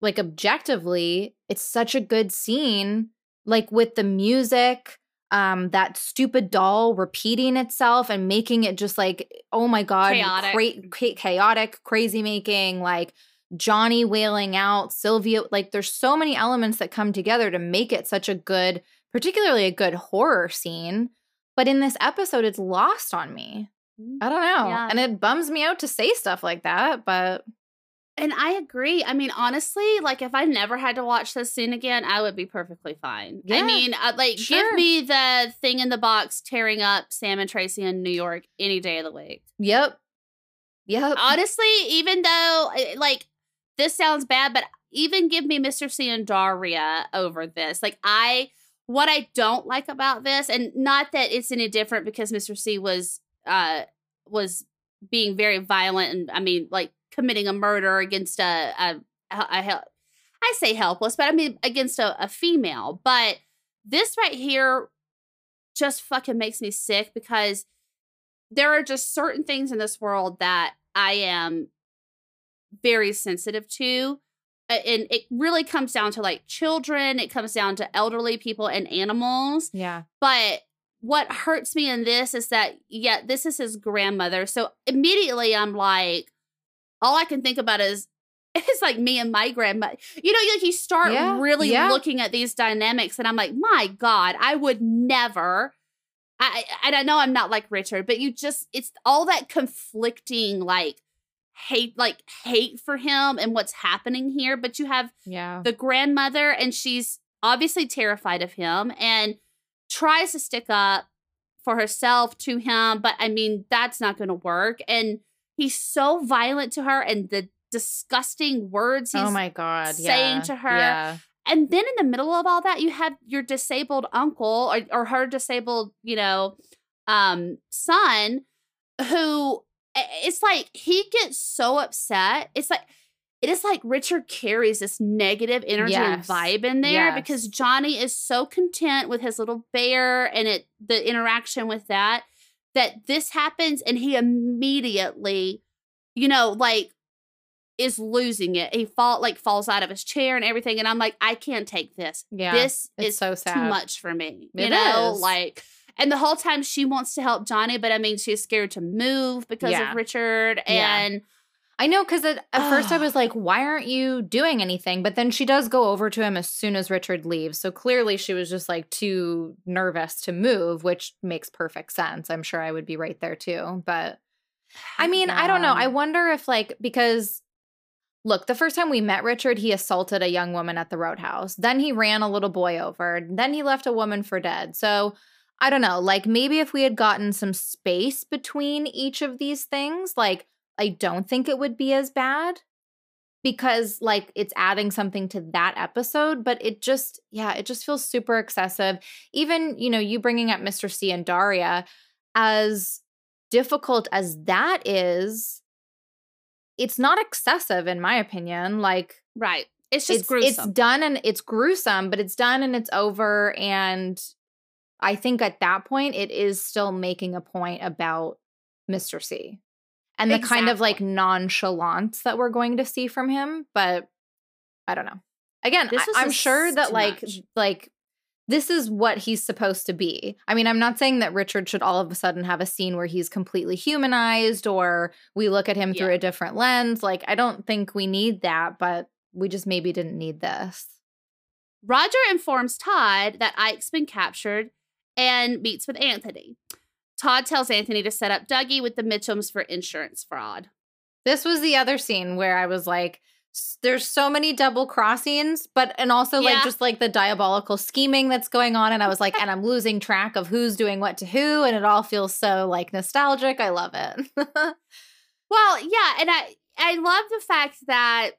like objectively, it's such a good scene. Like with the music, um, that stupid doll repeating itself and making it just like, oh my god, Chaotic. cra- chaotic, crazy making, like Johnny wailing out, Sylvia. Like, there's so many elements that come together to make it such a good, particularly a good horror scene. But in this episode, it's lost on me. I don't know. Yeah. And it bums me out to say stuff like that, but And I agree. I mean, honestly, like if I never had to watch this scene again, I would be perfectly fine. I mean, uh, like sure. give me the thing in the box tearing up Sam and Tracy in New York any day of the week. yep. Yep. Honestly, even though uh, like this sounds bad, but even give me Mr. C and Darya over this. Like I what I don't like about this, and not that it's any different because Mr. C was uh was being very violent and I mean like committing a murder against a a, a, I say helpless, but I mean against a, a female. But this right here just fucking makes me sick because there are just certain things in this world that I am very sensitive to. And it really comes down to like children, it comes down to elderly people and animals. yeah. But what hurts me in this is that, yeah, this is his grandmother. So immediately I'm like, all I can think about is, it's like me and my grandma. You know, like you start Yeah, really yeah. looking at these dynamics, and I'm like, my God, I would never. I and I know I'm not like Richard, but you just it's all that conflicting like hate like hate for him and what's happening here. But you have Yeah. the grandmother and she's obviously terrified of him and tries to stick up for herself to him but i mean that's not going to work and he's so violent to her and the disgusting words he's oh my god. saying yeah. to her, Yeah. and then in the middle of all that you have your disabled uncle or, or her disabled you know um son who it's like he gets so upset it's like it is like richard carries this negative energy and vibe in there Yes. because johnny is so content with his little bear and it the interaction with that that this happens and he immediately you know like is losing it he fall like falls out of his chair and everything and i'm like i can't take this Yeah. this is so too much for me. You know, is. like, and the whole time she wants to help Johnny, but I mean, she's scared to move because Yeah. of Richard. Yeah. I know because at, at first I ah. was like, why aren't you doing anything? But then she does go over to him as soon as Richard leaves. So clearly she was just like too nervous to move, which makes perfect sense. I'm sure I would be right there too. But I mean, I don't know. I wonder if like because look, the first time we met Richard, he assaulted a young woman at the roadhouse. Then he ran a little boy over. Then he left a woman for dead. So I don't know. Like maybe if we had gotten some space between each of these things, like I don't think it would be as bad because like it's adding something to that episode, but it just yeah, it just feels super excessive. Even, you know, you bringing up Mr. C and Darya as difficult as that is, it's not excessive in my opinion. Like right. It's just it's gruesome. it's done and it's gruesome, but it's done and it's over and I think at that point it is still making a point about Mr. C. And the kind of like nonchalance that we're going to see from him, but I don't know. Again, This I, I'm sure that like much. like this is what he's supposed to be. I mean, I'm not saying that Richard should all of a sudden have a scene where he's completely humanized or we look at him through Yeah. a different lens. Like, I don't think we need that, but we just maybe didn't need this. Roger informs Todd that Ike's been captured and meets with Anthony. Todd tells Anthony to set up Dougie with the Mitchums for insurance fraud. This was the other scene where I was like, there's so many double crossings, but and also like just like the diabolical scheming that's going on. And I was like, and I'm losing track of who's doing what to who, and it all feels so like nostalgic. I love it. Well, yeah, and I I love the fact that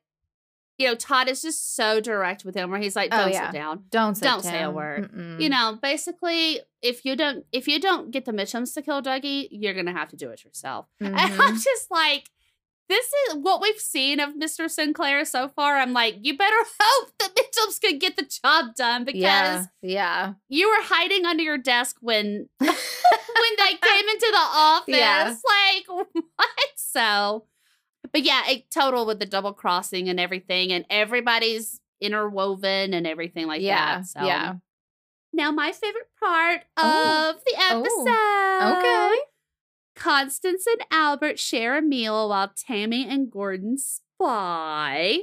you know Todd is just so direct with him, where he's like, Oh, "Don't yeah. sit down." don't sit Don't say a word. Mm-mm. You know, basically, if you don't if you don't get the Mitchums to kill Dougie, you're gonna have to do it yourself. And I'm Mhm. just like, this is what we've seen of Mr. Sinclair so far. I'm like, you better hope the Mitchums could get the job done because yeah, yeah. you were hiding under your desk when when they came into the office. Yeah. Like what? So But yeah, it total with the double crossing and everything, and everybody's interwoven and everything like yeah. that. So Yeah. Now, my favorite part Oh. of the Oh. episode. Okay. Constance and Albert share a meal while Tammy and Gordon spy.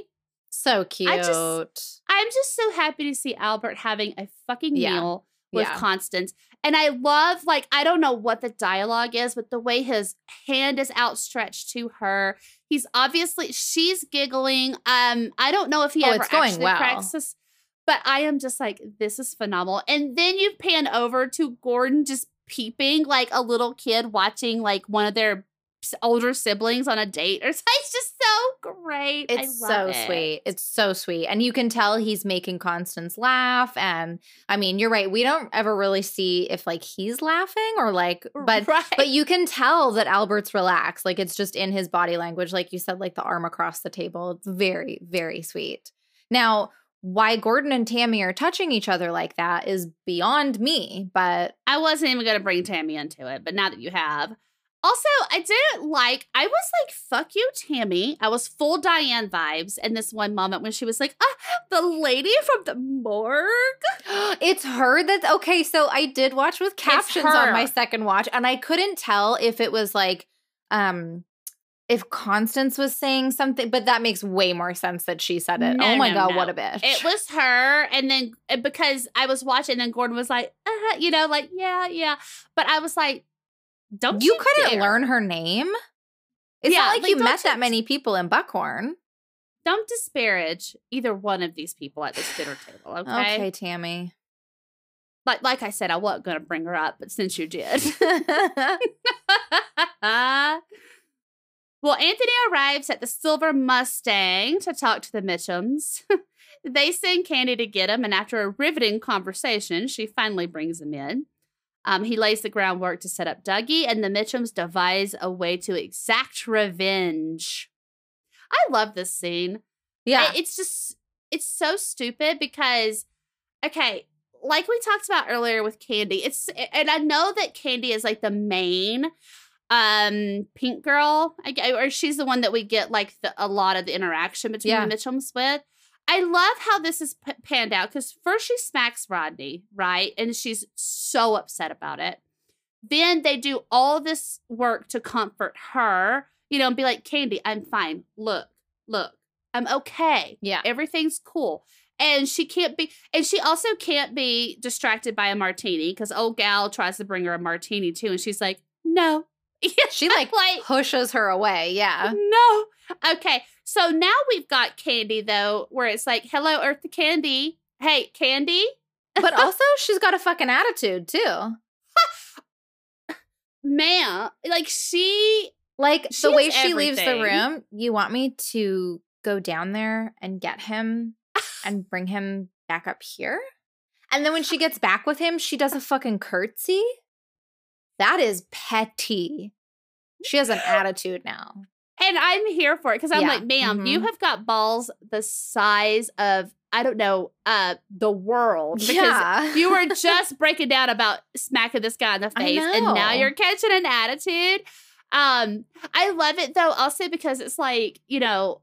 So cute. I just- I'm just so happy to see Albert having a fucking Yeah. meal with Yeah. Constance. And I love, like, I don't know what the dialogue is, but the way his hand is outstretched to her. He's obviously, she's giggling. Um, I don't know if he Oh, ever actually well. this, but I am just like, this is phenomenal. And then you pan over to Gordon just peeping like a little kid watching like one of their older siblings on a date or something. It's just so great. I It's so it. sweet. It's so sweet. And you can tell he's making Constance laugh. And I mean, you're right. We don't ever really see if like he's laughing or like, but right. but you can tell that Albert's relaxed. Like it's just in his body language. Like you said, like the arm across the table. It's very, very sweet. Now, why Gordon and Tammy are touching each other like that is beyond me. But I wasn't even gonna bring Tammy into it, but now that you have. Also, I didn't like, I was like, fuck you, Tammy. I was full Diane vibes in this one moment when she was like, ah, the lady from the morgue. it's her that's okay. So I did watch with captions on my second watch, and I couldn't tell if it was like, um, if Constance was saying something, but that makes way more sense that she said it. No, oh my no, god, no. what a bitch! It was her. And then uh, because I was watching, and Gordon was like, uh, you know, like, yeah, yeah. But I was like, don't you you, couldn't dare. learn her name. It's Yeah, not like, like, you met that many people in Buckhorn. Don't disparage either one of these people at this dinner table, okay? Okay, Tammy. Like, like I said, I wasn't going to bring her up, but since you did. well, Anthony arrives at the Silver Mustang to talk to the Mitchums. they send Candy to get him, and after a riveting conversation, she finally brings him in. Um, he lays the groundwork to set up Dougie, and the Mitchums devise a way to exact revenge. I love this scene. yeah, It- it's just it's so stupid because okay like we talked about earlier with candy it's and i know that candy is like the main um pink girl I or she's the one that we get like the, a lot of the interaction between Yeah. the mitchums with i love how this is p- panned out because first she smacks rodney right and she's so upset about it then they do all this work to comfort her you know and be like candy i'm fine look look i'm okay yeah. everything's cool. And she can't be, and she also can't be distracted by a martini because old gal tries to bring her a martini too, and she's like, no. She like like, pushes her away. Yeah. no. Okay, so now we've got Candy though, where it's like, hello, Earth to Candy. Hey, Candy. But also, she's got a fucking attitude too. Man, like she, Like the way she leaves the room, you want me to go down there and get him and bring him back up here? And then when she gets back with him, she does a fucking curtsy? That is petty. She has an attitude now. And I'm here for it because I'm Yeah, like, ma'am, you mhm. have got balls the size of, I don't know, uh, the world. Because Yeah. you were just breaking down about smacking this guy in the face and now you're catching an attitude um i love it though also because it's like you know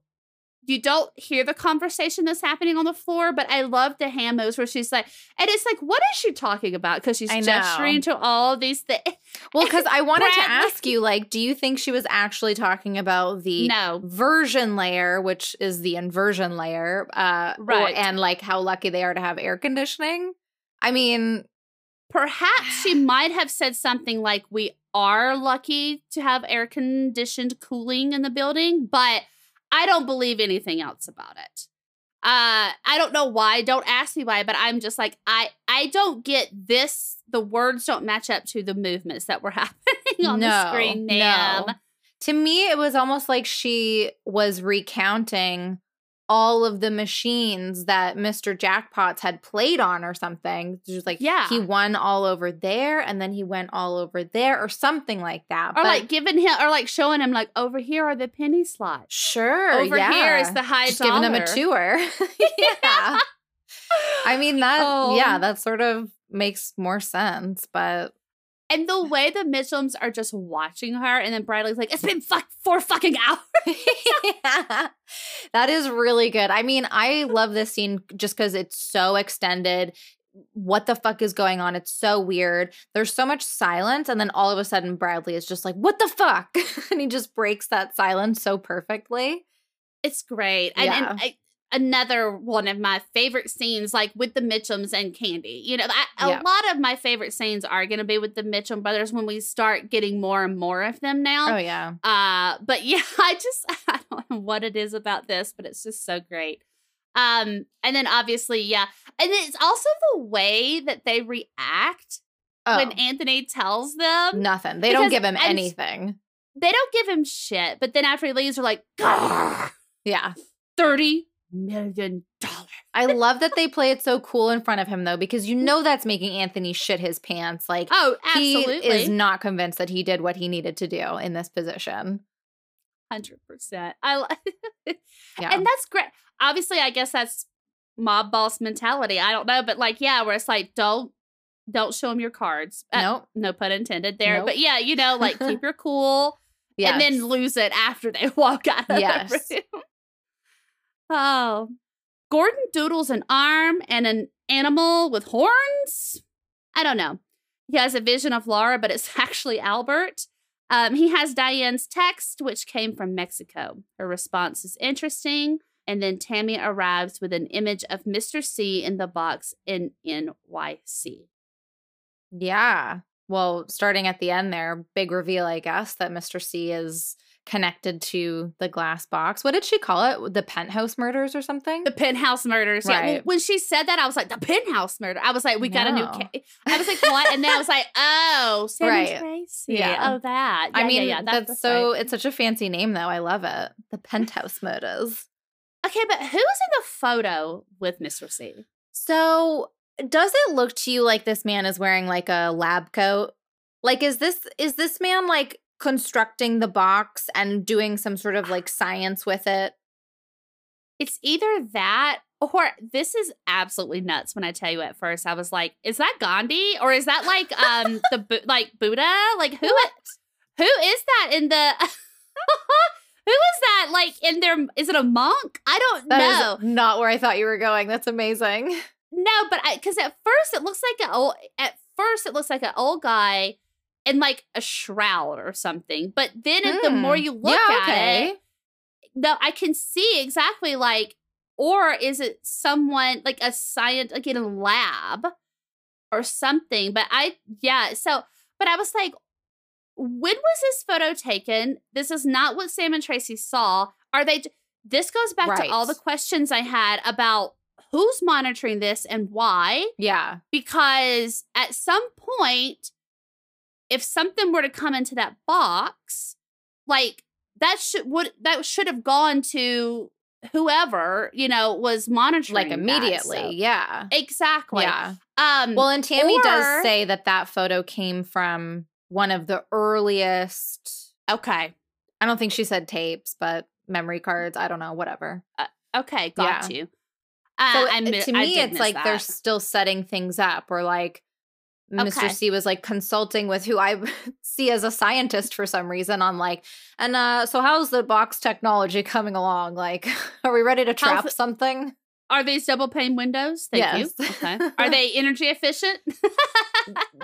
you don't hear the conversation that's happening on the floor but i love the hamos where she's like and it's like what is she talking about because she's gesturing to all of these things Well, because I wanted to ask you, like, do you think she was actually talking about the no version layer, which is the inversion layer, uh, or- Right. and like how lucky they are to have air conditioning? I mean, perhaps she might have said something like we are lucky to have air conditioned cooling in the building but i don't believe anything else about it. Uh i don't know why. Don't ask me why but i'm just like i i don't get this the words don't match up to the movements that were happening on the No, screen no. ma'am. To me, it was almost like she was recounting all of the machines that Mr. Jackpots had played on or something. Just like, Yeah. he won all over there and then he went all over there or something like that. or But like giving him or like showing him like over here are the penny slots sure. over yeah. here is the high Just giving him a tour. yeah. I mean, that, Oh. yeah, that sort of makes more sense. But And the way the Mitchums are just watching her, and then Bradley's like, "It's been fuck four fucking hours." yeah. That is really good. I mean, I love this scene just because it's so extended. What the fuck is going on? It's so weird. There's so much silence, and then all of a sudden, Bradley is just like, "What the fuck?" and he just breaks that silence so perfectly. It's great. And, Yeah. and I, another one of my favorite scenes, like with the Mitchums and Candy. You know, I, a Yeah. lot of my favorite scenes are going to be with the Mitchum brothers when we start getting more and more of them now. Oh yeah, Uh, but yeah, I just I don't know what it is about this, but it's just so great. Um, and then obviously, yeah, and it's also the way that they react oh, when Anthony tells them. nothing. They don't give him I'm- anything. They don't give him shit, but then after he leaves, they're like, "Grr, Yeah, thirty million dollars. I love that they play it so cool in front of him though, because you know that's making Anthony shit his pants. Like Oh, absolutely, he is not convinced that he did what he needed to do in this position. hundred percent. I li- Yeah, and that's great. Obviously, I guess that's mob boss mentality. I don't know, but like, yeah, where it's like, don't don't show him your cards. Uh, nope. no pun intended there. Nope. But yeah, you know, like keep your cool Yes. and then lose it after they walk out of Yes. the room. Oh. Gordon doodles an arm and an animal with horns. I don't know. He has a vision of Laura, but it's actually Albert. Um, he has Diane's text, which came from Mexico. Her response is interesting. And then Tammy arrives with an image of Mr. C in the box in NYC. Yeah. Well, starting at the end there, big reveal, I guess, that Mr. C is connected to the glass box. What did she call it? The penthouse murders or something? The penthouse murders. Yeah. Well, when she said that, I was like, the penthouse murder. I was like, we got a new No. case. I was like, what? And then I was like, oh, Sam Right. Tracy. Yeah. Oh, that. I Yeah, mean, yeah, yeah. that's, so, right. it's such a fancy name, though. I love it. The penthouse murders. Okay, but who's in the photo with Mr. C? So, does it look to you like this man is wearing like a lab coat? Like, is this is this man like constructing the box and doing some sort of like science with it? It's either that or this is absolutely nuts when I tell you at first. I was like, is that Gandhi or is that like um the like Buddha? Like who who is that in the Who is that like in their is it a monk? I don't That is know. not where I thought you were going. That's amazing. No, but I because at first it looks like an old at first it looks like an old guy in like a shroud or something. But then if the more Hmm. you look Yeah, at okay. it, no, I can see exactly like, or is it someone like a science like in a lab or something? But I yeah, so but I was like, when was this photo taken? This is not what Sam and Tracy saw. Are they? This goes back Right. to all the questions I had about who's monitoring this and why. Yeah. Because at some point, if something were to come into that box, like that should would that should have gone to whoever you know was monitoring Like that immediately. Yeah. exactly. yeah. Um. Well, and Tammy or- does say that that photo came from one of the earliest. okay. I don't think she said tapes, but memory cards. I don't know. Whatever. Okay. Got Yeah. you. Uh, So I uh, to I me, did it's like they're still setting things up, or like Mr. Okay. C was like consulting with who I see as a scientist for some reason on like, and uh, so how's the box technology coming along? Like, are we ready to trap How's- something? Are these double pane windows? Thank Yes. you. Okay. Are they energy efficient?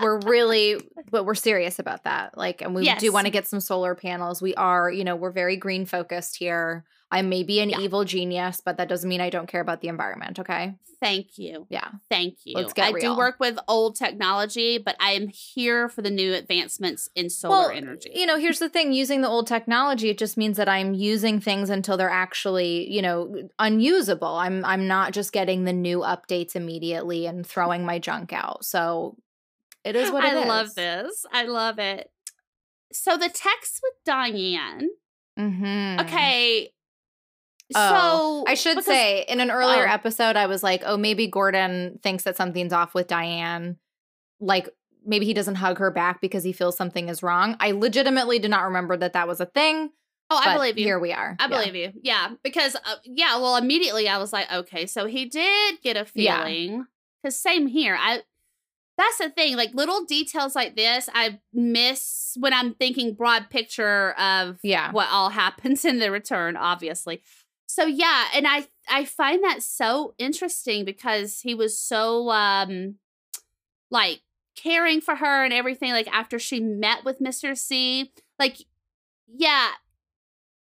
we're really but we're serious about that like and we Yes. do want to get some solar panels we are you know we're very green focused here i may be an Yeah. evil genius but that doesn't mean i don't care about the environment okay Thank you. yeah Thank you. Let's get I do work with old technology, but I am here for the new advancements in solar well energy. you know here's the thing using the old technology it just means that i'm using things until they're actually you know unusable i'm i'm not just getting the new updates immediately and throwing my junk out so it is what it I is. love this. I love it. So the text with Diane. Mhm. Okay. Oh, so I should say in an earlier Oh. episode, I was like, oh, maybe Gordon thinks that something's off with Diane. Like maybe he doesn't hug her back because he feels something is wrong. I legitimately did not remember that that was a thing. Oh, I believe you. Here we are. I Yeah. believe you. Yeah, because uh, yeah, well, immediately I was like, okay, so he did get a feeling. Because same here, I that's the thing. Like little details like this, I miss when I'm thinking broad picture of Yeah. what all happens in the return, obviously. So yeah, and I I find that so interesting because he was so um like caring for her and everything like after she met with Mr. C. Like yeah,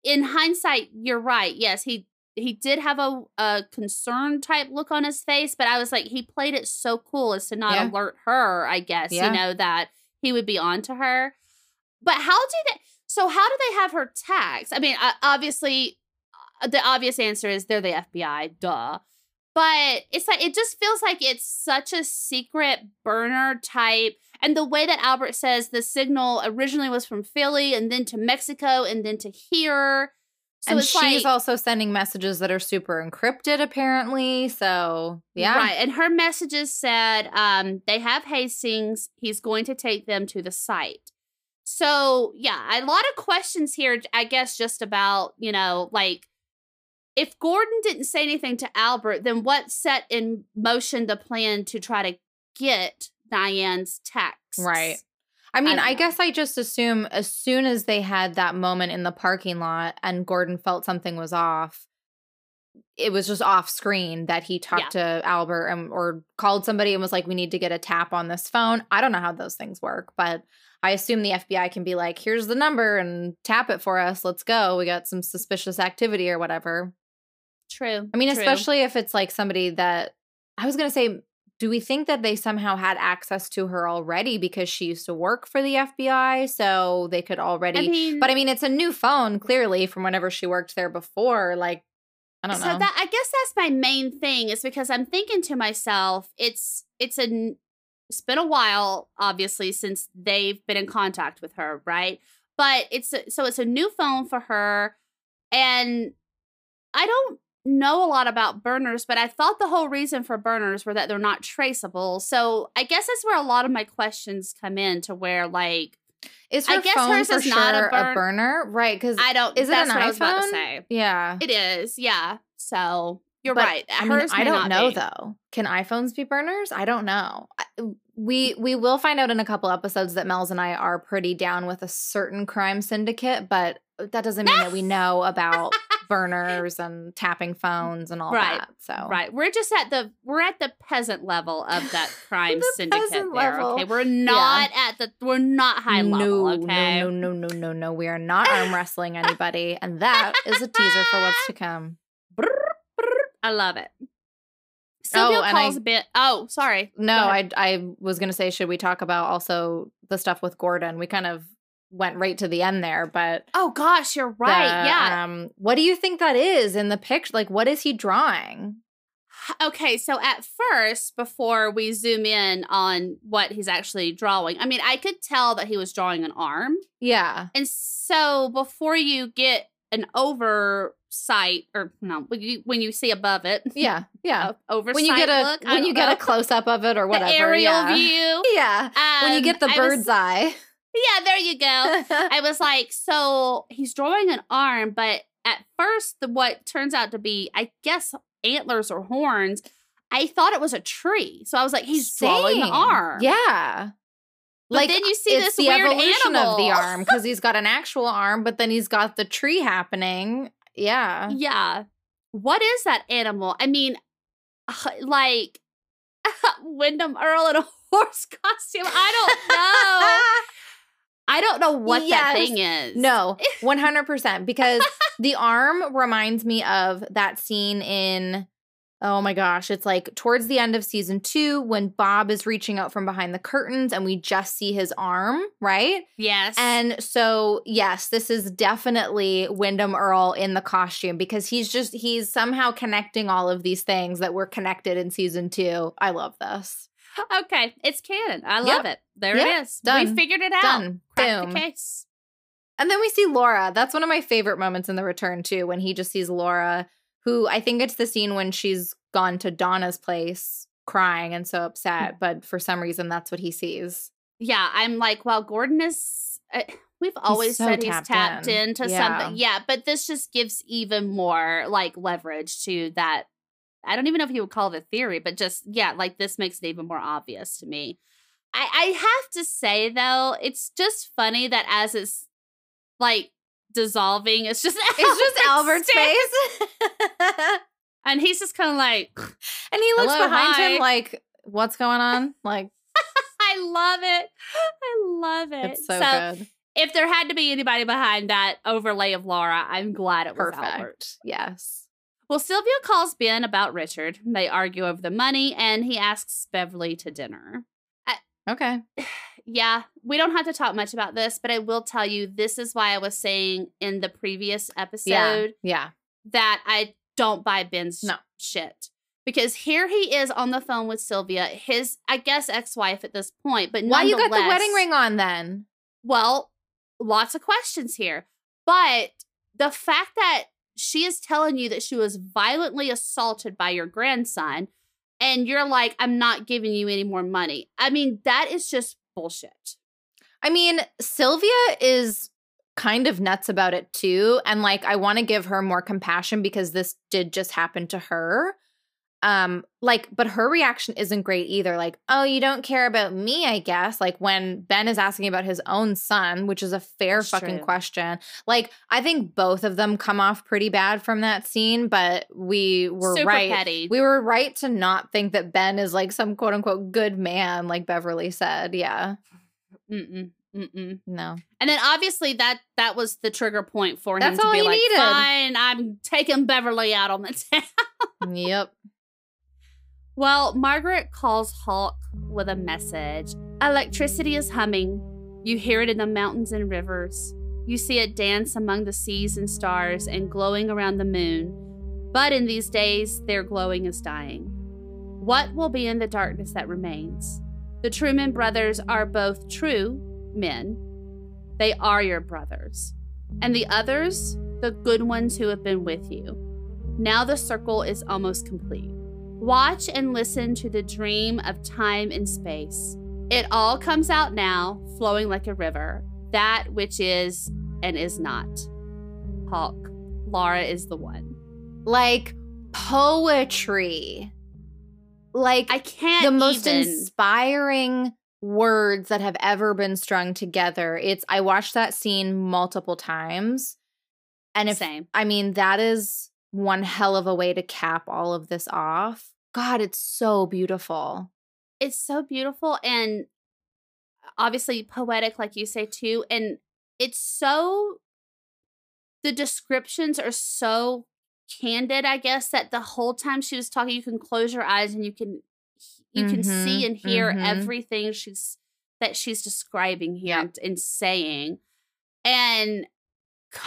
in hindsight, you're right. Yes, he he did have a, a concerned type look on his face, but I was like, he played it so cool as to not Yeah. alert her, I guess, Yeah. you know, that he would be on to her. But how do they, so how do they have her text? I mean, obviously, the obvious answer is they're the FBI, duh. But it's like, it just feels like it's such a secret burner type. And the way that Albert says the signal originally was from Philly and then to Mexico and then to here. So and it's she's like, also sending messages that are super encrypted, apparently. So yeah, Right. And her messages said um, they have Hastings. He's going to take them to the site. So, yeah, a lot of questions here, I guess, just about, you know, like if Gordon didn't say anything to Albert, then what set in motion the plan to try to get Diane's text? Right. I mean, don't I, guess I just assume as soon as they had that moment in the parking lot and Gordon felt something was off, it was just off screen that he talked to Albert and or called somebody and was like, "We need to get a tap on this phone." I don't know how those things work, but I assume the FBI can be like, "Here's the number and tap it for us. Let's go. We got some suspicious activity or whatever." True. I mean, true. especially if it's like somebody that I was going to say, do we think that they somehow had access to her already because she used to work for the FBI? So they could already. I mean, but I mean, it's a new phone, clearly, from whenever she worked there before. Like, I don't so know. So that I guess that's my main thing is because I'm thinking to myself, it's it's a it's been a while, obviously, since they've been in contact with her, right? But it's a, so it's a new phone for her, and I don't know a lot about burners, but I thought the whole reason for burners were that they're not traceable. So I guess that's where a lot of my questions come in to where like is I her guess phone hers for is sure not a a, burner? Right. Because I don't. is it that's an what I was about to iPhone? say. yeah. It is, yeah. So you're But, right. I mean, Hers I don't know be. though. Can iPhones be burners? I don't know. We we will find out in a couple episodes that Mel's and I are pretty down with a certain crime syndicate, but that doesn't mean that we know about burners and tapping phones and all Right. that. So Right. We're just at the we're at the peasant level of that crime The syndicate there. level. Okay. We're not at the we're not high no, level. Okay. no, no, no, no, no, no. We are not arm wrestling anybody, and that is a teaser for what's to come. I love it. Sylvia oh, and I- calls a bit. Oh, sorry. No, I. I was gonna say, should we talk about also the stuff with Gordon? We kind of went right to the end there, but Oh gosh, you're right. the, yeah. Um, what do you think that is in the picture? Like, what is he drawing? Okay, so at first, before we zoom in on what he's actually drawing, I mean, I could tell that he was drawing an arm. Yeah, And so before you get an oversight, or no, when you, when you see above it, yeah, yeah. oversight when you get a look, when you don't get a close up of it or whatever, the aerial yeah. view. Yeah, when you um, get the I was- bird's eye. Yeah, there you go. I was like, so he's drawing an arm, but at first, the what turns out to be, I guess, antlers or horns. I thought it was a tree, so I was like, he's drawing the arm. Yeah. But then you see this the weird evolution of the arm because he's got an actual arm, but then he's got the tree happening. Yeah. Yeah. What is that animal? I mean, like Windom Earle in a horse costume. I don't know. Don't know what that thing is. No, 100% because the arm reminds me of that scene in oh my gosh, it's like towards the end of season 2 when Bob is reaching out from behind the curtains and we just see his arm, right? Yes. And so, yes, this is definitely Windom Earle in the costume because he's just, he's somehow connecting all of these things that were connected in season two. I love this. Okay, it's canon. I love it. There Yep. it is. Done. We figured it out. Done. Cracked Boom. the case. And then we see Laura. That's one of my favorite moments in the return, too, when he just sees Laura, who I think it's the scene when she's gone to Donna's place crying and so upset. But for some reason, that's what he sees. Yeah, I'm like, well, Gordon is. Uh, we've always so said he's tapped tapped in. into Yeah. something. Yeah, but this just gives even more like leverage to that. I don't even know if you would call it a theory, but just yeah, like this makes it even more obvious to me. I, I have to say though, it's just funny that as it's like dissolving, it's just It's just Albert's face. and he's just kind of like, and he looks behind hi. him like, what's going on? Like, I love it, I love it. it's so, good. if there had to be anybody behind that overlay of Laura, I'm glad it was Perfect. Albert. Yes. Well, Sylvia calls Ben about Richard. They argue over the money, and he asks Beverly to dinner. Okay. Yeah, we don't have to talk much about this, but I will tell you this is why I was saying in the previous episode Yeah. Yeah. that I don't buy Ben's No. shit. Because here he is on the phone with Sylvia, his, I guess, ex wife at this point. But Why you got the wedding ring on then? Well, lots of questions here. But the fact that she is telling you that she was violently assaulted by your grandson, and you're like, I'm not giving you any more money. I mean, that is just bullshit. I mean, Sylvia is kind of nuts about it too. And like, I want to give her more compassion because this did just happen to her. Um, like, but her reaction isn't great either. Like, oh, you don't care about me, I guess. Like when Ben is asking about his own son, which is a fair That's fucking true. question. Like, I think both of them come off pretty bad from that scene, but we were Super right. petty. We were right to not think that Ben is like some quote unquote good man, like Beverly said. Yeah. Mm-mm, mm-mm. No. And then obviously that that was the trigger point for him That's to all be he like, needed. fine, I'm taking Beverly out on the town. yep. Well, Margaret calls Hawk with a message. Electricity is humming. You hear it in the mountains and rivers. You see it dance among the seas and stars and glowing around the moon. But in these days, their glowing is dying. What will be in the darkness that remains? The Truman brothers are both true men. They are your brothers. And the others, the good ones who have been with you. Now the circle is almost complete. Watch and listen to the dream of time and space. It all comes out now, flowing like a river, that which is and is not. Hawk, Laura is the one. Like poetry. Like I can't the most even. inspiring words that have ever been strung together. It's I watched that scene multiple times. And if Same. I mean that is one hell of a way to cap all of this off. God, it's so beautiful. It's so beautiful and obviously poetic, like you say too. And it's so the descriptions are so candid, I guess, that the whole time she was talking, you can close your eyes and you can you can see Mhm, and hear mhm. everything she's that she's describing here Yep. and, and saying. And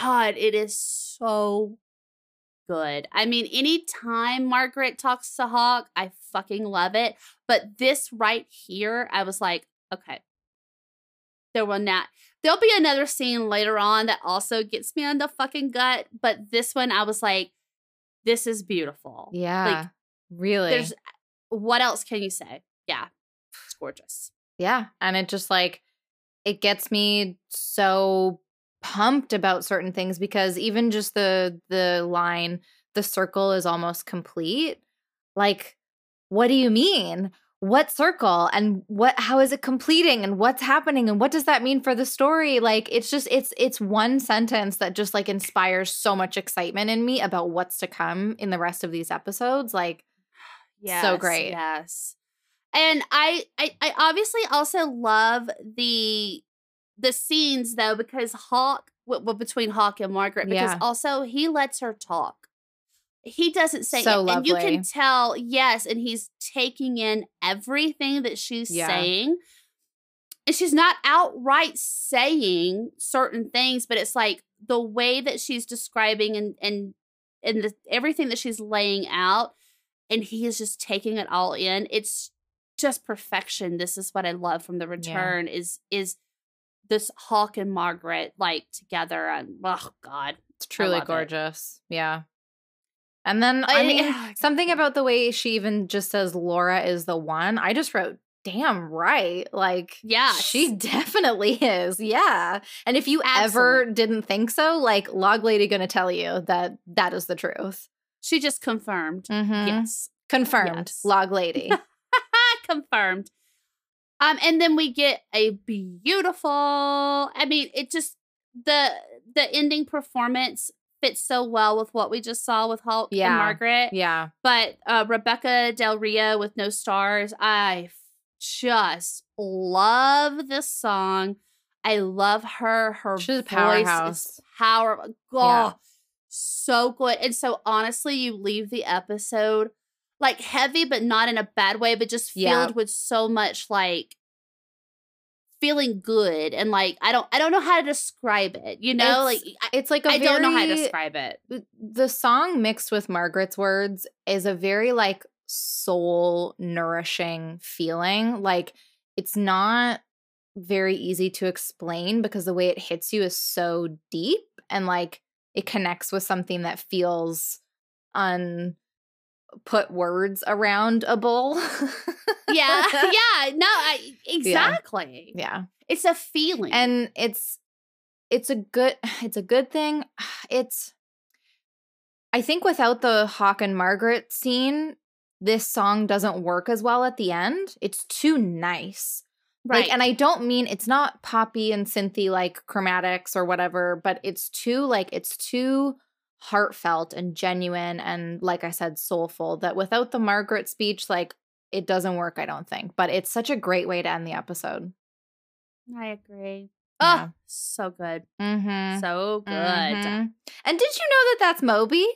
God, it is so good. I mean, anytime Margaret talks to Hawk, I fucking love it. But this right here, I was like, okay. There will not. There'll be another scene later on that also gets me on the fucking gut. But this one, I was like, this is beautiful. Yeah. Like, really. There's what else can you say? Yeah. It's gorgeous. Yeah. And it just like, it gets me so pumped about certain things because even just the the line the circle is almost complete like what do you mean? What circle? And what how is it completing? And what's happening? And what does that mean for the story? Like it's just it's it's one sentence that just like inspires so much excitement in me about what's to come in the rest of these episodes like yeah So great. Yes. And I, I I obviously also love the the scenes though because Hawk w- w- between Hawk and Margaret because Yeah. also he lets her talk. He doesn't say So and you can tell yes and he's taking in everything that she's Yeah. saying. And she's not outright saying certain things but it's like the way that she's describing and and and the, everything that she's laying out and he is just taking it all in it's just perfection this is what i love from the return is is this hawk and margaret like together and oh god It's truly love it. gorgeous. Yeah. And then I I- mean yeah. something about the way she even just says Laura is the one. I just wrote damn right. Like yeah, she definitely is. Yeah. And if you ever didn't think so, like Log Lady going to tell you that that is the truth. she just confirmed Mhm. yes Confirmed. Yes. Log Lady. confirmed Um, and then we get a beautiful. I mean, it just the the ending performance fits so well with what we just saw with Hawk Yeah. and Margaret. Yeah. But uh, Rebekah Del Rio with No Stars, I just love this song. I love her. Her She's powerhouse. is power. Oh, Yeah. so good. And so honestly, you leave the episode like heavy, but not in a bad way, but just filled Yeah. with so much like feeling good and like I don't I don't know how to describe it. You know, It's- like I, It's like a I don't know how to describe it. the song mixed with Margaret's words is a very like soul nourishing feeling. Like it's not very easy to explain because the way it hits you is so deep and like it connects with something that feels un put words around a bull. Yeah, yeah, no, I, exactly. yeah. It's a feeling. and it's it's a good it's a good thing it's i think without the hawk and margaret scene this song doesn't work as well at the end it's too nice right. like and i don't mean it's not poppy and synthy like chromatics or whatever but it's too like it's too heartfelt and genuine and like i said soulful that without the margaret speech like it doesn't work i don't think but it's such a great way to end the episode I agree. Yeah. Oh, so good. mm-hmm. So good. Mhm. And did you know that that's Moby?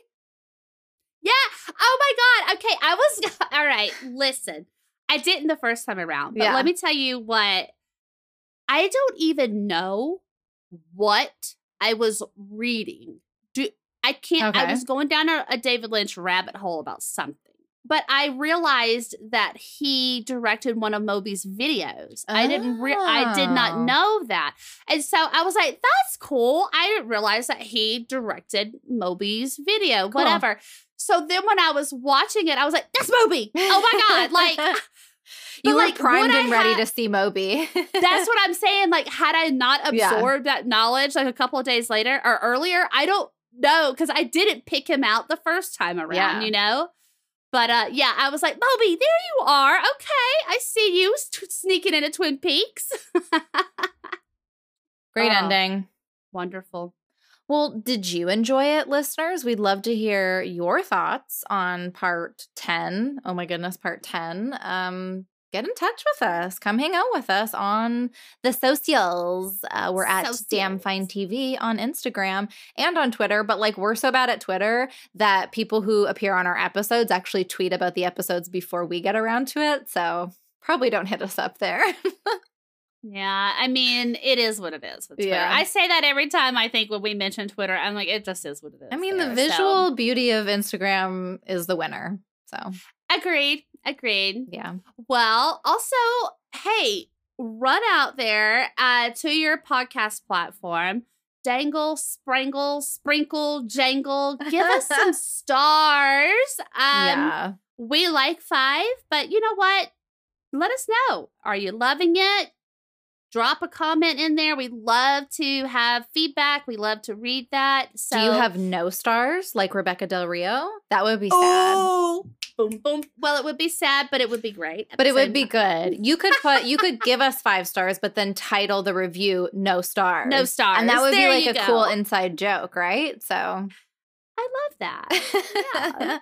Yeah. Oh my God. Okay. I was, all right. Listen, I didn't the first time around, but Yeah. let me tell you what I don't even know what I was reading. I can't, I was going down a, a David Lynch rabbit hole about something. But I realized that he directed one of Moby's videos. I didn't re- I did not Oh. know that. And so I was like, that's cool. I didn't realize that he directed Moby's video, Cool. whatever. So then when I was watching it, I was like, that's Moby. Oh my God. Like, you were like, primed and ready ha- to see Moby. that's what I'm saying. Like, had I not Yeah. absorbed that knowledge like a couple of days later or earlier, I don't know because I didn't pick him out the first time around, Yeah. you know? But uh, yeah, I was like, Moby, there you are. Okay, I see you s- sneaking into Twin Peaks. Great Oh. ending. Wonderful. Well, did you enjoy it, listeners? We'd love to hear your thoughts on part 10. Oh my goodness, part 10. Um, get in touch with us. Come hang out with us on the socials. Uh, we're at Damn Fine TV on Instagram and on Twitter, but like we're so bad at Twitter that people who appear on our episodes actually tweet about the episodes before we get around to it. So probably don't hit us up there. Yeah, I mean, it is what it is Yeah. I say that every time I think when we mention Twitter, I'm like, it just is what it is. I mean, the visual so. beauty of Instagram is the winner. So, Agreed. Agreed. yeah. Well, also, hey, run out there uh, to your podcast platform. Dangle, sprangle, sprinkle, jangle. Give us some stars. Um, yeah. We like five, but you know what? Let us know. Are you loving it? Drop a comment in there. We love to have feedback. We love to read that. So Do you have no stars like Rebekah Del Rio? That would be sad. Oh, boom, boom. Well, it would be sad, but it would be great. But it would be time. good. You could put you could give us five stars, but then title the review no stars. No stars. And that would There be like a go. cool inside joke, right? So I love that. Yeah.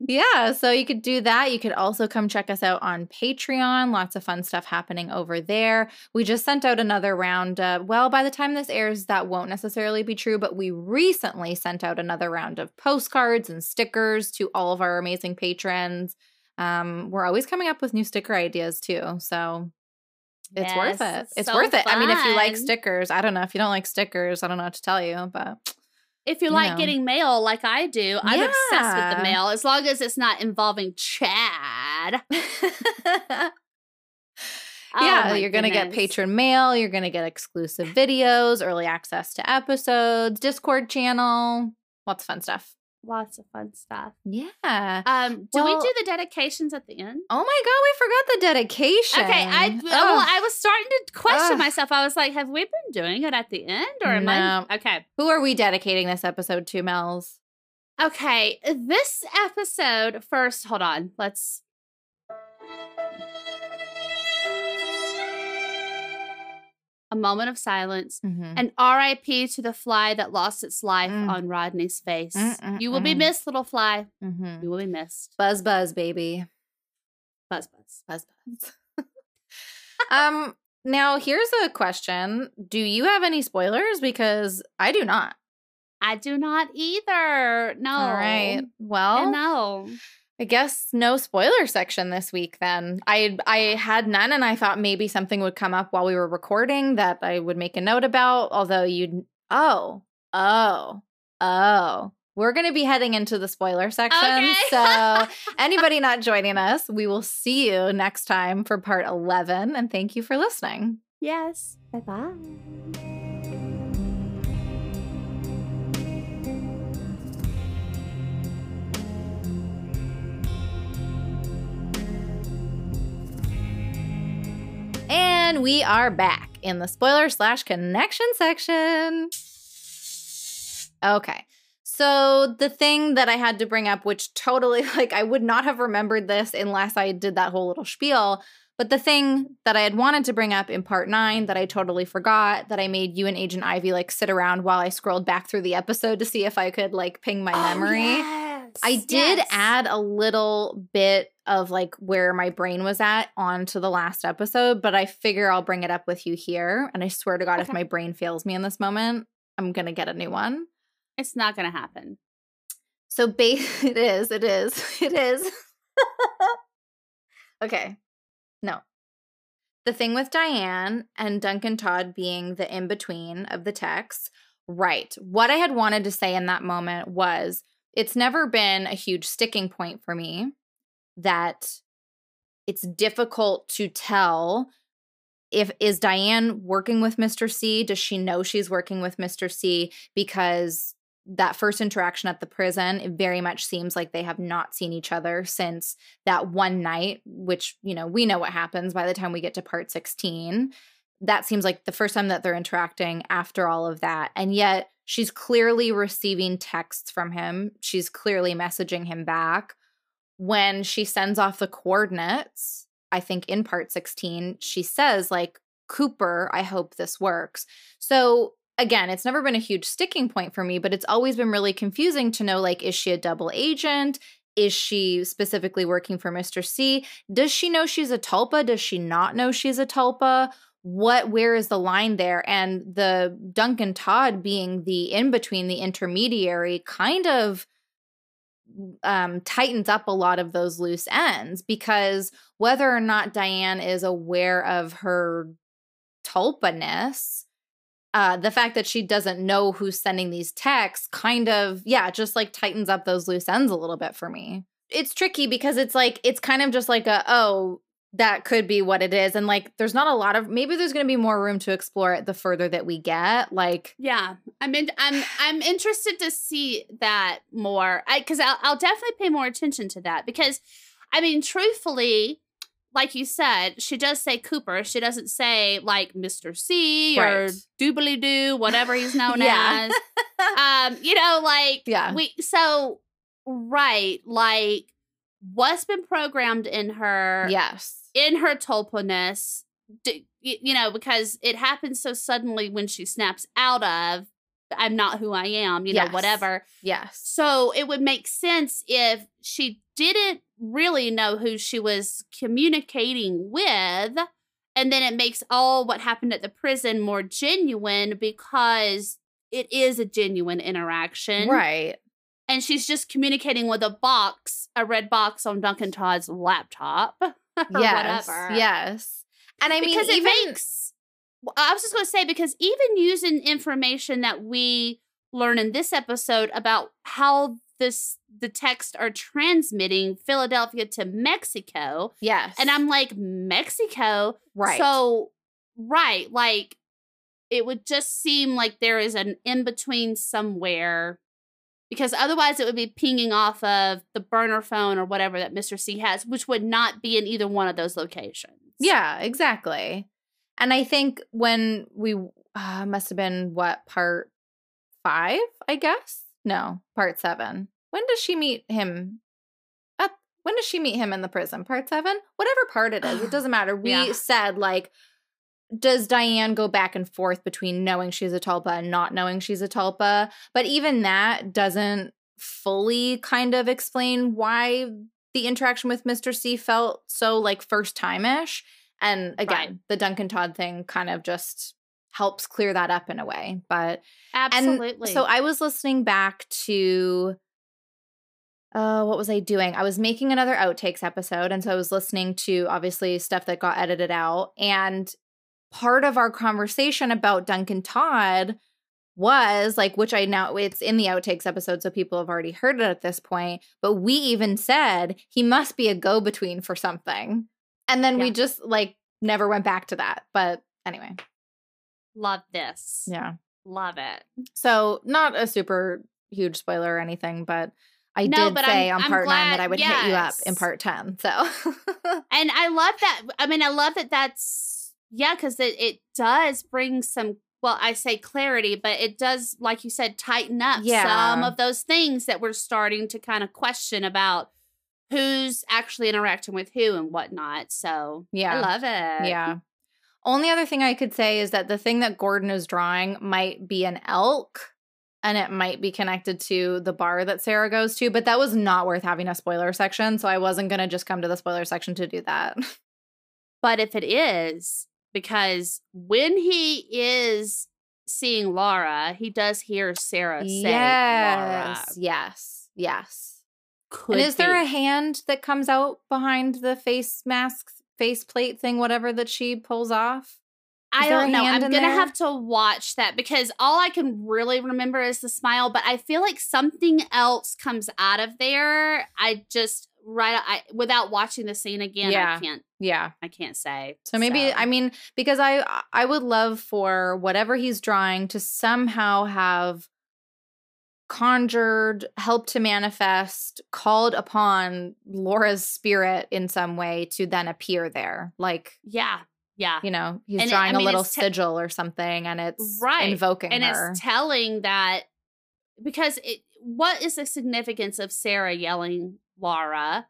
Yeah, so you could do that. You could also come check us out on Patreon. Lots of fun stuff happening over there. We just sent out another round. Uh, well, by the time this airs, that won't necessarily be true, but we recently sent out another round of postcards and stickers to all of our amazing patrons. Um, we're always coming up with new sticker ideas too. So it's worth it. it's so worth it. I mean, if you like stickers, I don't know. If you don't like stickers, I don't know what to tell you, but If you You like know. getting mail like I do, I'm obsessed with the mail as long as it's not involving Chad. Oh yeah, you're going to get patron mail. You're going to get exclusive videos, early access to episodes, Discord channel, lots of fun stuff. Lots of fun stuff. Yeah. Um, do Well- we do the dedications at the end? Oh my God, we forgot the dedication. Okay, I well, I was starting to question myself. I was like, have we been doing it at the end, or am No. I okay? Who are we dedicating this episode to, Mel's? Okay, this episode first. Hold on, let's. A moment of silence, Mhm. and R.I.P. to the fly that lost its life Mm. on Rodney's face. Mm, mm, you will be missed, little fly. Mhm. You will be missed. Buzz, buzz, baby. Buzz, buzz. Buzz, buzz. um. Now here's a question: Do you have any spoilers? Because I do not. I do not either. No. All right. Well, know. I guess no spoiler section this week then. I I had none and I thought maybe something would come up while we were recording that I would make a note about, although you'd oh, oh, oh. We're going to be heading into the spoiler section. Okay. So, anybody not joining us, we will see you next time for part 11 and thank you for listening. Yes. Bye bye And we are back in the spoiler slash connection section. Okay. So the thing that I had to bring up, which totally like I would not have remembered this unless I did that whole little spiel. But the thing that I had wanted to bring up in part nine that I totally forgot that I made you and Agent Ivy like sit around while I scrolled back through the episode to see if I could like ping my oh, memory. I did Yes. add a little bit of like where my brain was at onto the last episode, but I figure I'll bring it up with you here. And I swear to God, if my brain fails me in this moment, I'm gonna get a new one. It's not going to happen. So ba- it is, it is, it is. okay. No. The thing with Diane and Duncan Todd being the in between of the text, right. What I had wanted to say in that moment was it's never been a huge sticking point for me that it's difficult to tell if is Diane working with Mr. C? Does she know she's working with Mr. C? Because that first interaction at the prison, it very much seems like they have not seen each other since that one night, which, you know, we know what happens by the time we get to part 16. That seems like the first time that they're interacting after all of that. And yet she's clearly receiving texts from him. She's clearly messaging him back. When she sends off the coordinates, I think in part 16, she says, like, Cooper, I hope this works. So again, it's never been a huge sticking point for me, but it's always been really confusing to know like, is she a double agent? Is she specifically working for Mr. C? Does she know she's a tulpa? Does she not know she's a tulpa? What, where is the line there? And the Duncan Todd being the in between, the intermediary, kind of um, tightens up a lot of those loose ends because whether or not Diane is aware of her tulpaness, uh, the fact that she doesn't know who's sending these texts kind of, yeah, just like tightens up those loose ends a little bit for me. It's tricky because it's like, it's kind of just like a, oh, that could be what it is. And like, there's not a lot of, maybe there's going to be more room to explore it the further that we get. Like, Yeah, I mean, I'm I'm interested to see that more. I because I'll, I'll definitely pay more attention to that because, I mean, truthfully, like you said, she does say Cooper. She doesn't say like Mister C or Doobly Doo, whatever he's known Yeah. as. Um, you know, like Yeah. we so right, like what's been programmed in her yes. in her tulpaness, you know, because it happens so suddenly when she snaps out of, I'm not who I am, you know, whatever. Yes. So it would make sense if she didn't really know who she was communicating with. And then it makes all what happened at the prison more genuine because it is a genuine interaction. Right. And she's just communicating with a box, a red box on Duncan Todd's laptop. or yes. whatever. Yes. And I mean, because it even makes. I was just going to say because even using information that we learn in this episode about how this the texts are transmitting Philadelphia to Mexico, yes, and I'm like Mexico, right. So right, like it would just seem like there is an in between somewhere. Because otherwise, it would be pinging off of the burner phone or whatever that Mr. C has, which would not be in either one of those locations. Yeah, exactly. And I think when we uh, must have been what part five, I guess. No, part seven. When does she meet him? Up. When does she meet him in the prison? Part seven. Whatever part it is, it doesn't matter. We Yeah. said like does Diane go back and forth between knowing she's a tulpa and not knowing she's a tulpa? But even that doesn't fully kind of explain why the interaction with Mr. C felt so like first time ish. And again, Right. the Duncan Todd thing kind of just helps clear that up in a way. But Absolutely. so I was listening back to uh what was I doing? I was making another outtakes episode and so I was listening to obviously stuff that got edited out and part of our conversation about Duncan Todd was like which I now it's in the outtakes episode so people have already heard it at this point but we even said he must be a go between for something. And then we just like never went back to that. But anyway, Love this. yeah. Love it. So not a super huge spoiler or anything, but I No, did but say I'm- on part nine that I would hit you up in part ten. So And I love that. I mean, I love that that's, yeah, because it, it does bring some, well, I say clarity, but it does, like you said, tighten up some of those things that we're starting to kind of question about who's actually interacting with who and whatnot. So Yeah. I love it. yeah. Only other thing I could say is that the thing that Gordon is drawing might be an elk. And it might be connected to the bar that Sarah goes to, but that was not worth having a spoiler section. So I wasn't going to just come to the spoiler section to do that. But if it is, because when he is seeing Laura, he does hear Sarah say Laura. yes. Yes. Yes. Could and is there a hand that comes out behind the face mask, face plate thing, whatever that she pulls off? I Is a don't know. I'm gonna there? have to watch that because all I can really remember is the smile, but I feel like something else comes out of there. I just right I without watching the scene again, Yeah. I can't Yeah. I can't say. So maybe I mean because I I would love for whatever he's drawing to somehow have conjured, helped to manifest, called upon Laura's spirit in some way to then appear there. Like, yeah, yeah. you know, he's And it- drawing I mean, a little te- sigil or something and it's Right. invoking and her. it's telling that because it what is the significance of Sarah yelling Laura?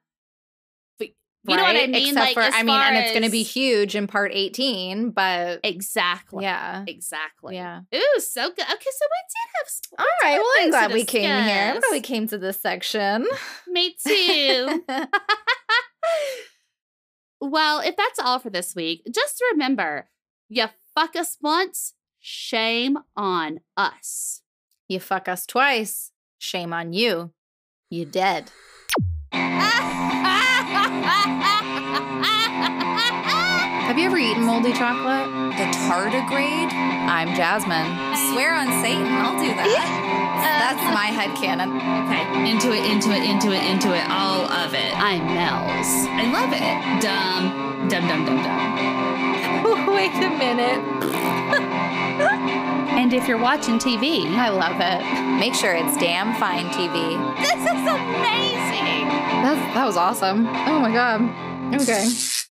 But you know what I mean? Except like for, I mean, and it's going to be huge in part 18, but exactly. yeah. Exactly. Yeah. Ooh, so good. Okay, so we did have. we All right. Well, I'm glad we came here. I'm glad we came to this section. Me too. well, if that's all for this week, just remember you fuck us once, shame on us. you fuck us twice. Shame on you. You dead. Have you ever eaten moldy chocolate? The tardigrade? I'm Jasmine. Swear on Satan, I'll do that. That's my headcanon. Okay, into it, into it, into it, into it, all of it. I'm Mel's. I love it. Dumb, dumb, dumb, dumb, dumb. Wait a minute. And if you're watching TV, I love it. Make sure it's damn fine TV. this is amazing. That's, that was awesome. Oh my god. Okay.